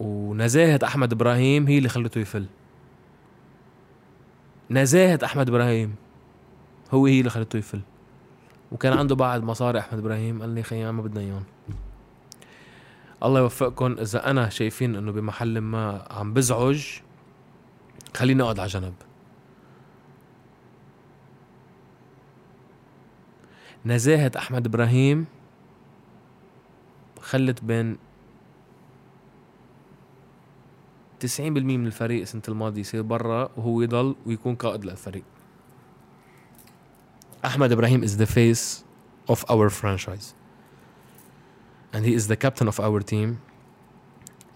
ونزاهة أحمد إبراهيم هي اللي خلته يفل. نزاهة أحمد إبراهيم. هو هي اللي خلته يفل وكان عنده بعض مصاري أحمد إبراهيم. قال لي خيي ما بدنا إياهم. الله يوفقكم. إذا أنا شايفين إنه بمحل ما عم بزعج خليني أقعد على جنب. نزاهة أحمد إبراهيم خلت بين 90% من الفريق السنة الماضية يصير برا وهو يضل ويكون قائد للفريق Ahmed Ibrahim is the face of our franchise. And he is the captain of our team.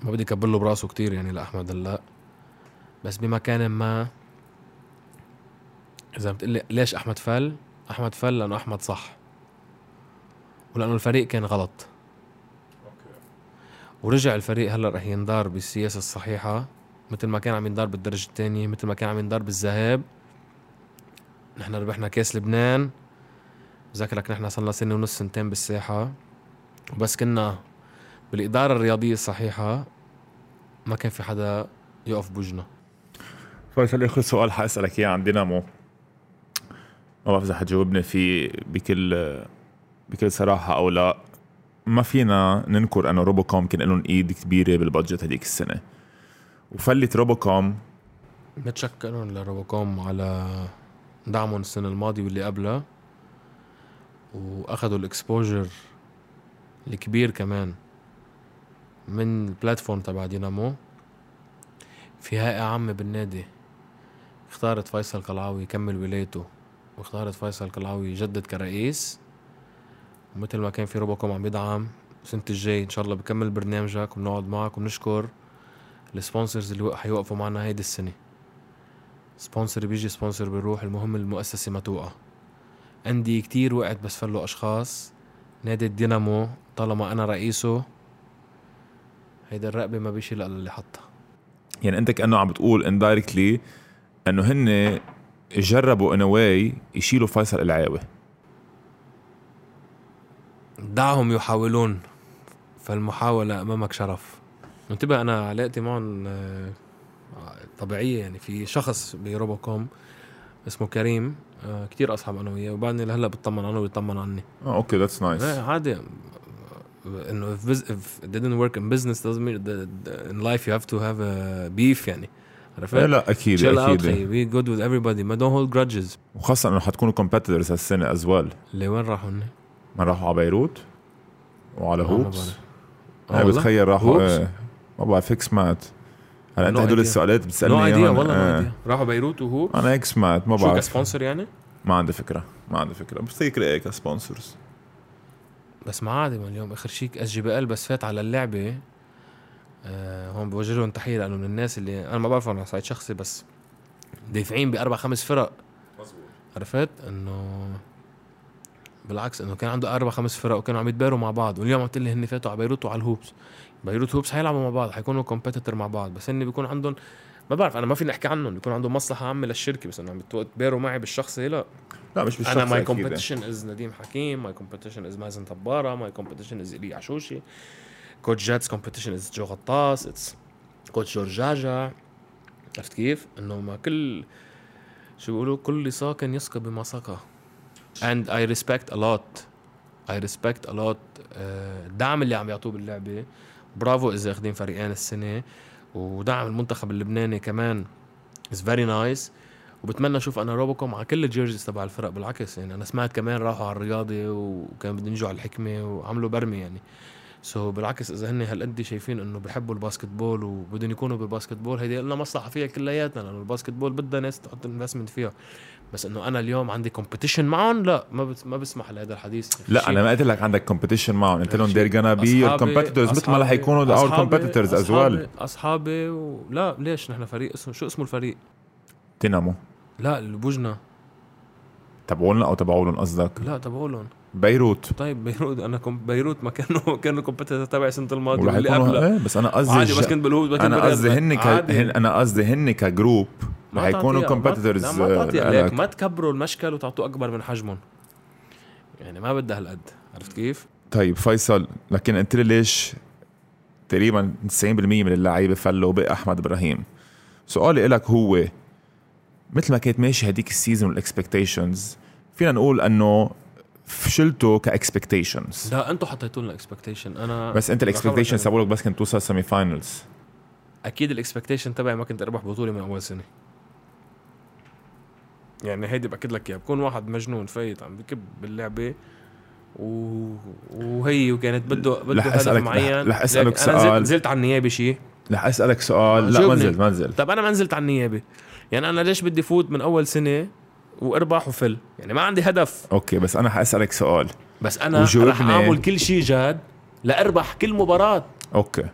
ما بدي كبر له برأسه كتير يعني لأحمد هلأ بس بمكان ما إذا بتقلي ليش أحمد فل؟ أحمد فل لأنه أحمد صح ولأنه الفريق كان غلط ورجع الفريق هلا رح يندار بالسياسة الصحيحة مثل ما كان عم يندار بالدرجة الثانية مثل ما كان عم يندار بالذهاب. نحن ربحنا كاس لبنان. بذكرك نحن صرنا سنة ونص سنتين بالساحة. وبس كنا بالإدارة الرياضية الصحيحة ما كان في حدا يقف بوجنا فيصل آخر سؤال حاسالك إياه عن دينامو. ما بعرف إذا حتجاوبني فيه بكل بكل صراحة أو لا. ما فينا ننكر أنه روبوكوم كان لهم إيد كبيرة بال budget هذيك السنة. وفلت روبوكوم. متشكرون لروبوكوم على دعمهم السنة الماضية واللي قبلها. وأخذوا ال exposure الكبير كمان من ال platform تبع دينامو. في هيئة عامة بالنادي اختارت فيصل قلعاوي يكمل ولايته واختارت فيصل قلعاوي يجدد كرئيس. ومثل ما كان في روبوكوم عم يدعم السنة الجاي إن شاء الله بكمل برنامجك وبنقعد معك وبنشكر ال sponsors اللي حيوقفوا معنا هيدي السنة. sponsor بيجي sponsor بيروح المهم المؤسسة ما توقع. عندي كتير وقعت بس فلوا أشخاص. نادي الدينامو طالما أنا رئيسه هيدا الرقبة ما بيشيل إلا اللي حطها. يعني أنت كأنه عم بتقول indirectly إنه هن جربوا in a way يشيلوا فيصل قلعاوي دعهم يحاولون فالمحاولة أمامك شرف. انتبه أنا علاقتي معهم آه، طبيعية يعني. في شخص بروبوكوم اسمه كريم آه، كتير أصحاب أنا وياه وبعدني لهلأ بطمن عنه ويطمن عني. آه okay that's nice عادي. إنه if, if it didn't work in business doesn't mean that in life you have to have a beef يعني. عرفت؟ لا أكيد chill out أكيد خي we good with everybody ما don't hold grudges. وخاصة إنه حتكونوا competitors هالسنة as well اللي وين راحوا هن؟ ما راحوا على بيروت وعلى آه، هوبس. آه أنا؟ بتخيل راحوا؟ إيه ما بعرف إكس مات هلا أنت هدول. السؤالات بتسألني نو ايديا والله. نو ايديا راحوا بيروت وهو أنا إكس مات ما شو بعرف كسبونسر يعني؟ ما عندي فكرة ما عندي فكرة بفتكر إيه كسبونسرز بس ما عادي ما اليوم آخر شيء اس جي بي ال بس فات على اللعبة آه هون بوجه لهم تحية لأنه من الناس اللي أنا ما بعرفهم على صعيد شخصي بس دافعين بأربع خمس فرق عرفت إنه بالعكس إنه كان عنده أربع خمس فرق وكانوا عم يتباروا مع بعض واليوم عم تقول لي هن فاتوا على بيروت وعلى الهوبس. بيروت هوبس حيلعبوا مع بعض حيكونوا competitor مع بعض بس هن بيكون عندهم ما بعرف أنا ما فيني احكي عنهم بيكون عندهم مصلحة عامة للشركة بس إنه عم يتباروا معي بالشخصي لا لا مش بالشخص أنا my. competition is نديم حكيم my competition is مازن طباره my competition is ايلي عشوشي coach جاد's competition is جو غطاس it's coach جورجاجا عرفت كيف؟ إنه ما كل شو بيقولوا كل ساكن يسقى بما سقى and I respect a lot. I respect a lot آه، الدعم اللي عم يعطوه باللعبة. برافو إذا اخذين فريقين السنة. ودعم المنتخب اللبناني كمان is very nice. وبتمنى أشوف أنا روبوكوم على كل ال jerseys تبع الفرق بالعكس. يعني أنا سمعت كمان راحوا على الرياضة وكان بدهم يجوا على الحكمة وعملوا برمي يعني. so so بالعكس إذا هن هالقد شايفين إنه بحبوا ال basketball وبدهم يكونوا بال basketball هيدي لنا مصلحة فيها كلياتنا لأنه ال basketball بدها ناس تحط investment فيها. بس إنه أنا اليوم عندي competition معهم لا ما بس ما بسمح لهذا الحديث. لا أنا ما قلت لك عندك competition معهم قلت لهم they're gonna be your competitors مثل ما رح يكونوا our competitors as well. اصحابي أصحابي و... لا ليش نحن فريق؟ اسمه شو اسمه الفريق؟ دينامو لا البوجنا. تبعولنا أو تبعولهم قصدك؟ لا تبعولهم. بيروت. طيب بيروت أنا كم بيروت ما كانوا كانوا competitor تبعي السنة الماضيه واللي يكونوا قبلها إيه بس أنا قصدي عادي بس كنت كنت أنا قصدي. هن ك... هن أنا قصدي هن ك group ما رح يكونوا تعطيها- ما- competitors ما ليك ما تكبروا المشكل وتعطوه أكبر من حجمهم. يعني ما بدها هالقد. عرفت كيف؟ طيب فيصل لكن قلت لي ليش تقريبا 90% من اللعيبة فلوا بقى احمد إبراهيم؟ سؤالي لك هو مثل ما كانت ماشي هديك ال season وال expectations فينا نقول إنه فشلتوا ك expectations. لا أنتم حطيتوا لنا expectation أنا بس أنت ال expectations بخبرك تبعولك بس كنت توصل semi-finals أكيد ال expectation تبعي ما كنت أربح بطوله من أول سنة. يعني هيدي بأكد لك إياها بكون واحد مجنون فايت عم بكب باللعبة و... وهي وكانت بده بده هدف معين. رح أنا سؤال. نزلت, على النيابة شيء رح أسألك سؤال. لا ما. نزلت ما نزلت. طب أنا ما نزلت على النيابة. يعني أنا ليش بدي فوت من أول سنة واربح وفل. يعني ما عندي هدف. أوكي بس أنا حأسألك سؤال. بس أنا. رح أعمل كل شيء جاد لأربح كل مباراة. أوكي.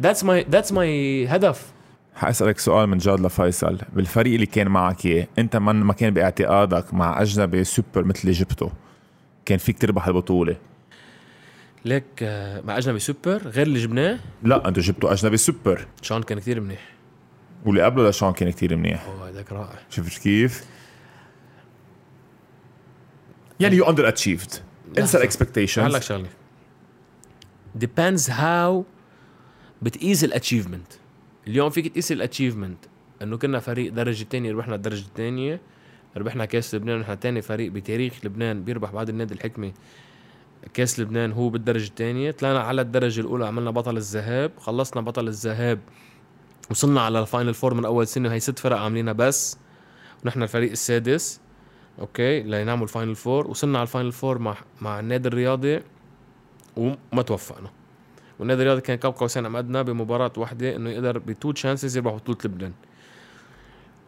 that's my that's my هدف. حأسألك سؤال من جاد لفيصل. بالفريق اللي كان معك اياه أنت من ما كان باعتقادك مع أجنبي سوبر مثل اللي جبته كان فيك تربح البطولة؟ ليك آه، مع أجنبي سوبر غير اللي جبناه؟ لا أنتوا جبتوا أجنبي سوبر. شان كان كثير منيح. واللي قبله لشان كان كتير منيح. أوه هذاك رائع. شفت كيف؟ يعني you underachieved انسى لحظة. هقول لك ال expectations شغلة. Depends how بتقيس ال achievement اليوم فيك تقيس ال achievement إنه كنا فريق درجة تانية ربحنا الدرجه الثانية ربحنا كأس لبنان ونحن تاني فريق بتاريخ لبنان بيربح بعد نادي الحكمة كأس لبنان هو بالدرجة الثانية طلعنا على الدرجة الأولى عملنا بطل الذهاب خلصنا بطل الذهاب. وصلنا على ال final four من أول سنة. وهي ست فرق عاملينها بس. ونحن الفريق السادس. أوكي لنعمل final four وصلنا على ال final four مع مع النادي الرياضي وما توفقنا. والنادي الرياضي كان كاب قوسين عم ادنى بمباراة واحدة إنه يقدر ب two chances يربح بطولة لبنان.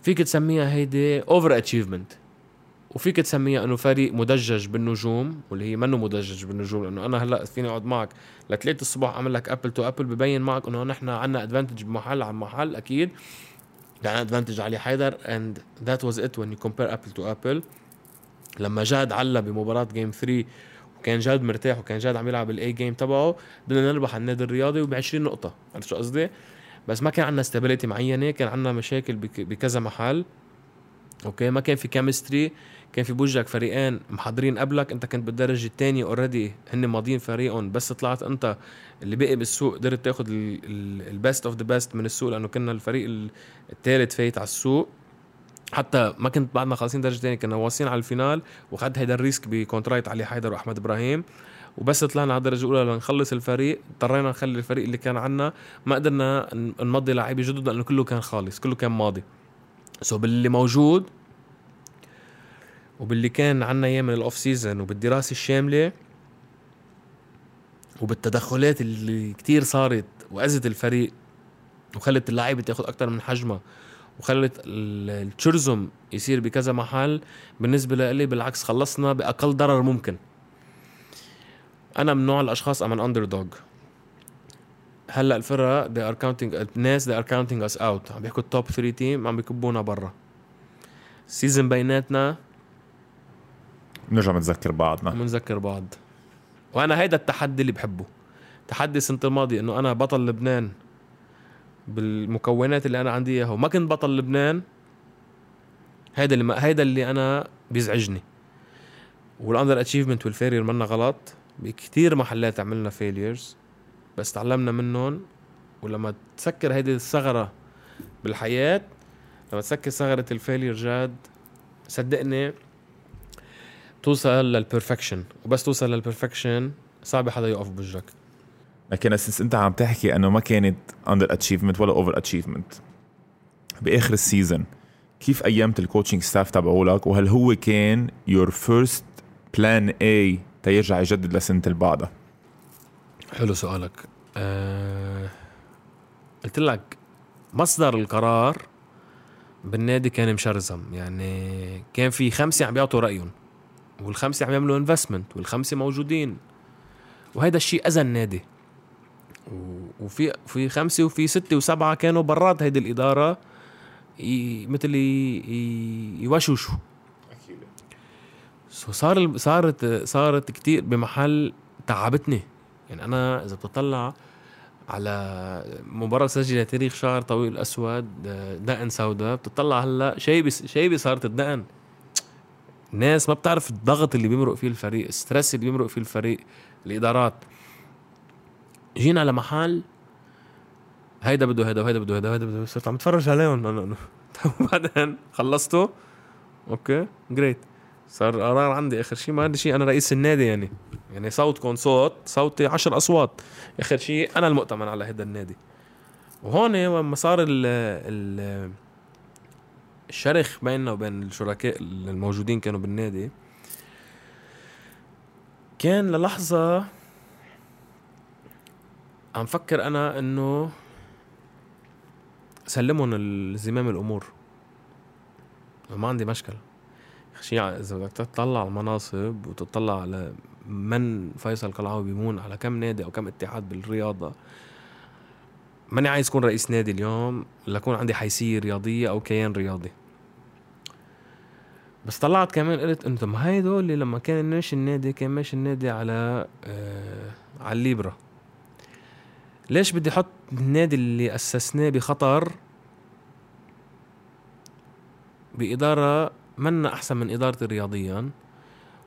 فيك تسميها هيدي overachievement وفيك تسميها إنه فريق مدجج بالنجوم واللي هي منه مدجج بالنجوم لأنه أنا هلأ فيني أقعد معك. لثلاثة الصبح اعمل لك apple to apple ببين معك إنه نحن عندنا advantage بمحل عن محل أكيد. عندنا advantage علي حيدر and that was it when you compare apple to apple. لما جاد علا بمباراة game 3 وكان جاد مرتاح وكان جاد عم يلعب ال A game تبعه بدنا نربح النادي الرياضي وب 20 نقطة. عرفت شو قصدي؟ بس ما كان عندنا stability معينة كان عندنا مشاكل بك- بكذا محل. أوكي ما كان في chemistry كان في بوجهك فريقين محضرين قبلك انت كنت بالدرجة الثانية already هن ماضيين فريقهم بس طلعت انت اللي بقي بالسوق قدرت تاخذ ال best of the best من السوق لأنه كنا الفريق الثالث فايت على السوق. حتى ما كنت بعدنا خالصين درجة ثانية كنا واصلين على ال final وخد هيدا ال risk ب contract علي حيدر وأحمد إبراهيم. وبس طلعنا على الدرجة الأولى لنخلص الفريق اضطرينا نخلي الفريق اللي كان عنا. ما قدرنا نمضي لعيبة جدد لأنه كله كان خالص كله كان ماضي. so باللي موجود وباللي كان عنا إياه من ال off season وبالدراسة الشاملة وبالتدخلات اللي كتير صارت وأذت الفريق وخلت اللعيبة تاخذ أكثر من حجمها وخلت التشرزم يصير بكذا محل بالنسبة لي بالعكس خلصنا بأقل ضرر ممكن. أنا من نوع الأشخاص I'm an underdog هلأ الفرق they are counting الناس they are counting us out. عم بيحكوا ال top 3 team عم بيكبونا برا. season بيناتنا بنرجع بنذكر بعضنا. بنذكر بعض. وأنا هيدا التحدي اللي بحبه. تحدي السنة الماضيه إنه أنا بطل لبنان بالمكونات اللي أنا عندي إياها. وما كنت بطل لبنان هيدا اللي ما هيدا اللي أنا بيزعجني. وال underachievement وال failure منا غلط. بكتير محلات عملنا failures بس تعلمنا منهم. ولما تسكر هيدي الثغرة بالحياة لما تسكر ثغرة ال failure جاد صدقني توصل لل perfection وبس توصل لل perfection صعب حدا يقف بوجهك. لكن أساس انت عم تحكي انه ما كانت underachievement ولا overachievement بآخر ال season كيف ايمت ال coaching staff تبعولك؟ وهل هو كان your first plan اي تيرجع يجدد لسنة اللي بعدها حلو سؤالك. أه... قلت لك مصدر القرار بالنادي كان مشرزم. يعني كان في خمسة عم بيعطوا رأيهم. والخمسة عم يعملوا انفستمنت والخمسة موجودين. وهيدا الشيء اذى النادي وفي في خمسة وفي ستة وسبعة كانوا برات هيدي الإدارة مثل يوشوشوا. أكيد. صار صارت صارت كتير بمحل تعبتني. يعني أنا إذا بتطلع على مباراة سجلة تاريخ شعر طويل أسود دقن سوداء بتطلع هلأ شيب شيب صارت الدقن. ناس ما بتعرف الضغط اللي بيمرق فيه الفريق ال stress اللي بيمرق فيه الفريق الإدارات. جينا لمحل هيدا بده هيدا وهيدا بده هيدا وهيدا بده صرت عم اتفرج عليهم. أنا وبعدين خلصته أوكي جريت صار قرار عندي آخر شيء ما عندي شيء أنا رئيس النادي يعني. يعني صوتكم صوت صوتي عشر أصوات. آخر شيء أنا المؤتمن على هذا النادي. وهون لما صار ال ال الشرخ بيننا وبين الشركاء الموجودين كانوا بالنادي كان للحظة عم فكر أنا إنه سلمهم الزمام الأمور. ما عندي مشكلة. شيء إذا بدك تطلع على المناصب وتطلع على من فيصل قلعاوي بيمون على كم نادي أو كم اتحاد بالرياضة ماني عايز اكون رئيس نادي اليوم لكون عندي حيثيه رياضيه أو كيان رياضي. بس طلعت كمان قلت انت ما هيدول لما كان ماشي النادي كان ماشي النادي على آه على الليبرا. ليش بدي أحط النادي اللي أسسناه بخطر؟ بإدارة منا أحسن من إدارتي رياضيا.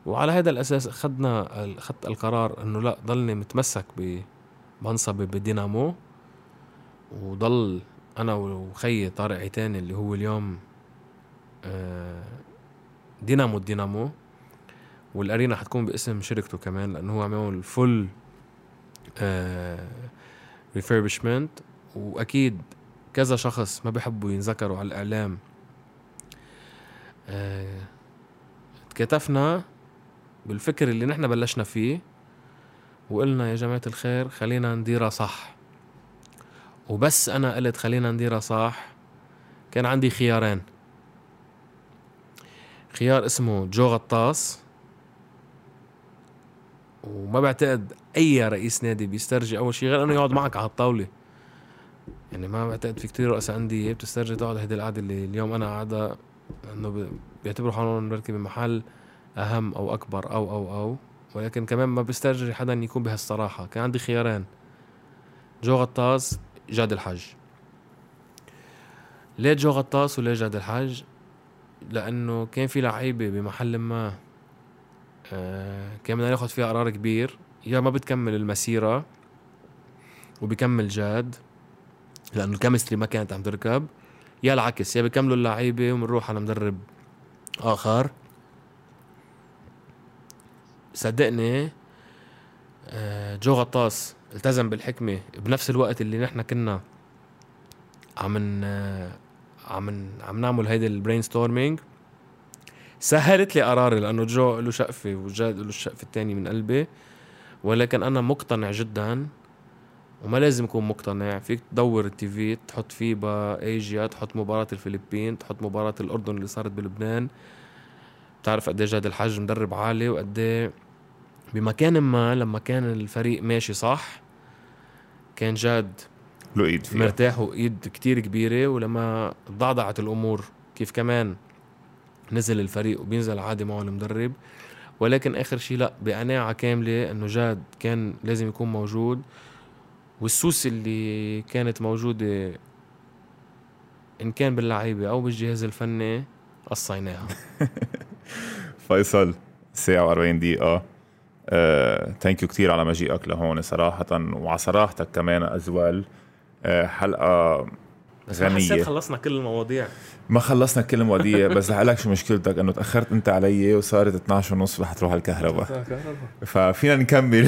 وعلى هذا الأساس أخذنا أخذت القرار إنه لا ضلني متمسك بمنصبي بدينامو. وضل أنا وخيي طارق عيتاني اللي هو اليوم آه دينامو الدينامو والأرينا حتكون باسم شركته كمان لأنه هو عم يعمل full refurbishment وأكيد كذا شخص ما بيحبوا ينذكروا على الإعلام آه تكاتفنا بالفكر اللي نحن بلشنا فيه وقلنا يا جماعة الخير خلينا نديرها صح. وبس أنا قلت خلينا نديرها صح كان عندي خيارين. خيار اسمه جو غطاس. وما بعتقد أي رئيس نادي بيسترجي أول شيء غير إنه يقعد معك على الطاولة. يعني ما بعتقد في كتير رؤساء انديه بتسترجي تقعد هيدي القعدة اللي اليوم أنا قاعدة. إنه بيعتبروا حالهم بركي بمحل أهم أو أكبر أو أو أو. ولكن كمان ما بيسترجي حدا يكون بهالصراحة. كان عندي خيارين. جو غطاس جاد الحج ليه جو غطاس وليه جاد الحج لأنه كان في لعيبة بمحل ما آه كان بدنا ناخذ فيها قرار كبير. يا ما بتكمل المسيرة وبكمل جاد لأنه ال chemistry ما كانت عم تركب. يا العكس يا بكملوا اللعيبة وبنروح على مدرب آخر. صدقني آه، جو غطاس التزم بالحكمة. بنفس الوقت اللي نحن كنا عم عم عم نعمل هيدي ال brainstorming سهلت لي قراري لأنه جو له شقفة وجاد له الشقفة الثانية من قلبي. ولكن أنا مقتنع جدا وما لازم اكون مقتنع. فيك تدور التي في تحط فيبا أيجيا تحط مباراة الفلبين تحط مباراة الأردن اللي صارت بلبنان. بتعرف قد إيه جاد الحج مدرب عالي وقد إيه بمكان ما لما كان الفريق ماشي صح كان جاد له إيد فيها. مرتاح وإيد كتير كبيرة ولما ضعضعت الأمور كيف كمان نزل الفريق وبينزل عادي معه المدرب. ولكن آخر شيء لا بقناعة كاملة إنه جاد كان لازم يكون موجود. والسوس اللي كانت موجودة إن كان باللعيبة أو بالجهاز الفني قصيناها. فيصل ساعة و40 دقيقة. ثانك يو كثير على مجيئك لهون صراحة وعلى صراحتك كمان أزوال. أه حلقة بس ما حسيت غنية. خلصنا كل المواضيع. ما خلصنا كل المواضيع بس رح لك شو مشكلتك إنه تأخرت أنت علي وصارت 12 ونص رح تروح الكهرباء. ففينا نكمل.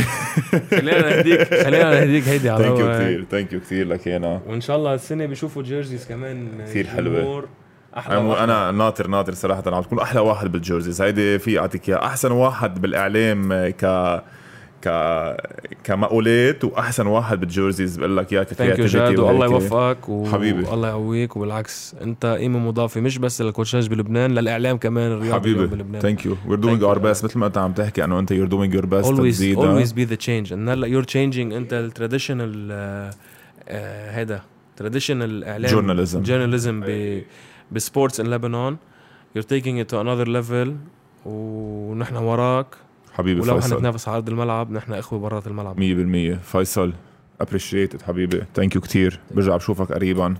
خلينا نهديك خلينا نهديك هيدي على thank you. كثير thank you كثير لك أنا وإن شاء الله السنة بيشوفوا jerseys كمان كتير حلوة. أحلى أنا ناطر ناطر صراحة عم تكون أحلى واحد بال jerseys. هيدي في أعطيك إياها. أحسن واحد بالإعلام ك ك كمقولات وأحسن واحد بالجيرزيز. بقول لك اياها ثانك يو جاد والله يوفقك و... حبيبي. والله يقويك. وبالعكس أنت قيمة مضافة مش بس للكوتشاج بلبنان للإعلام كمان الرياضي حبيبي. بلبنان. ثانك يو وير دوينج Thank you. اور بيست مثل ما أنت عم تحكي انه انت يور دوينج يور بيست تزيد always be the change. ان هلأ you're changing أنت التراديشنال هيدا تراديشنال إعلام Journalism. journalism ب بسبورتس ان لبنان you're taking it to another level. ونحن وراك. حبيبي ولو فيصل. حنتنافس على أرض الملعب نحن إخوة برات الملعب. 100% فيصل appreciate حبيبي. thank you كثير برجع بشوفك قريبا.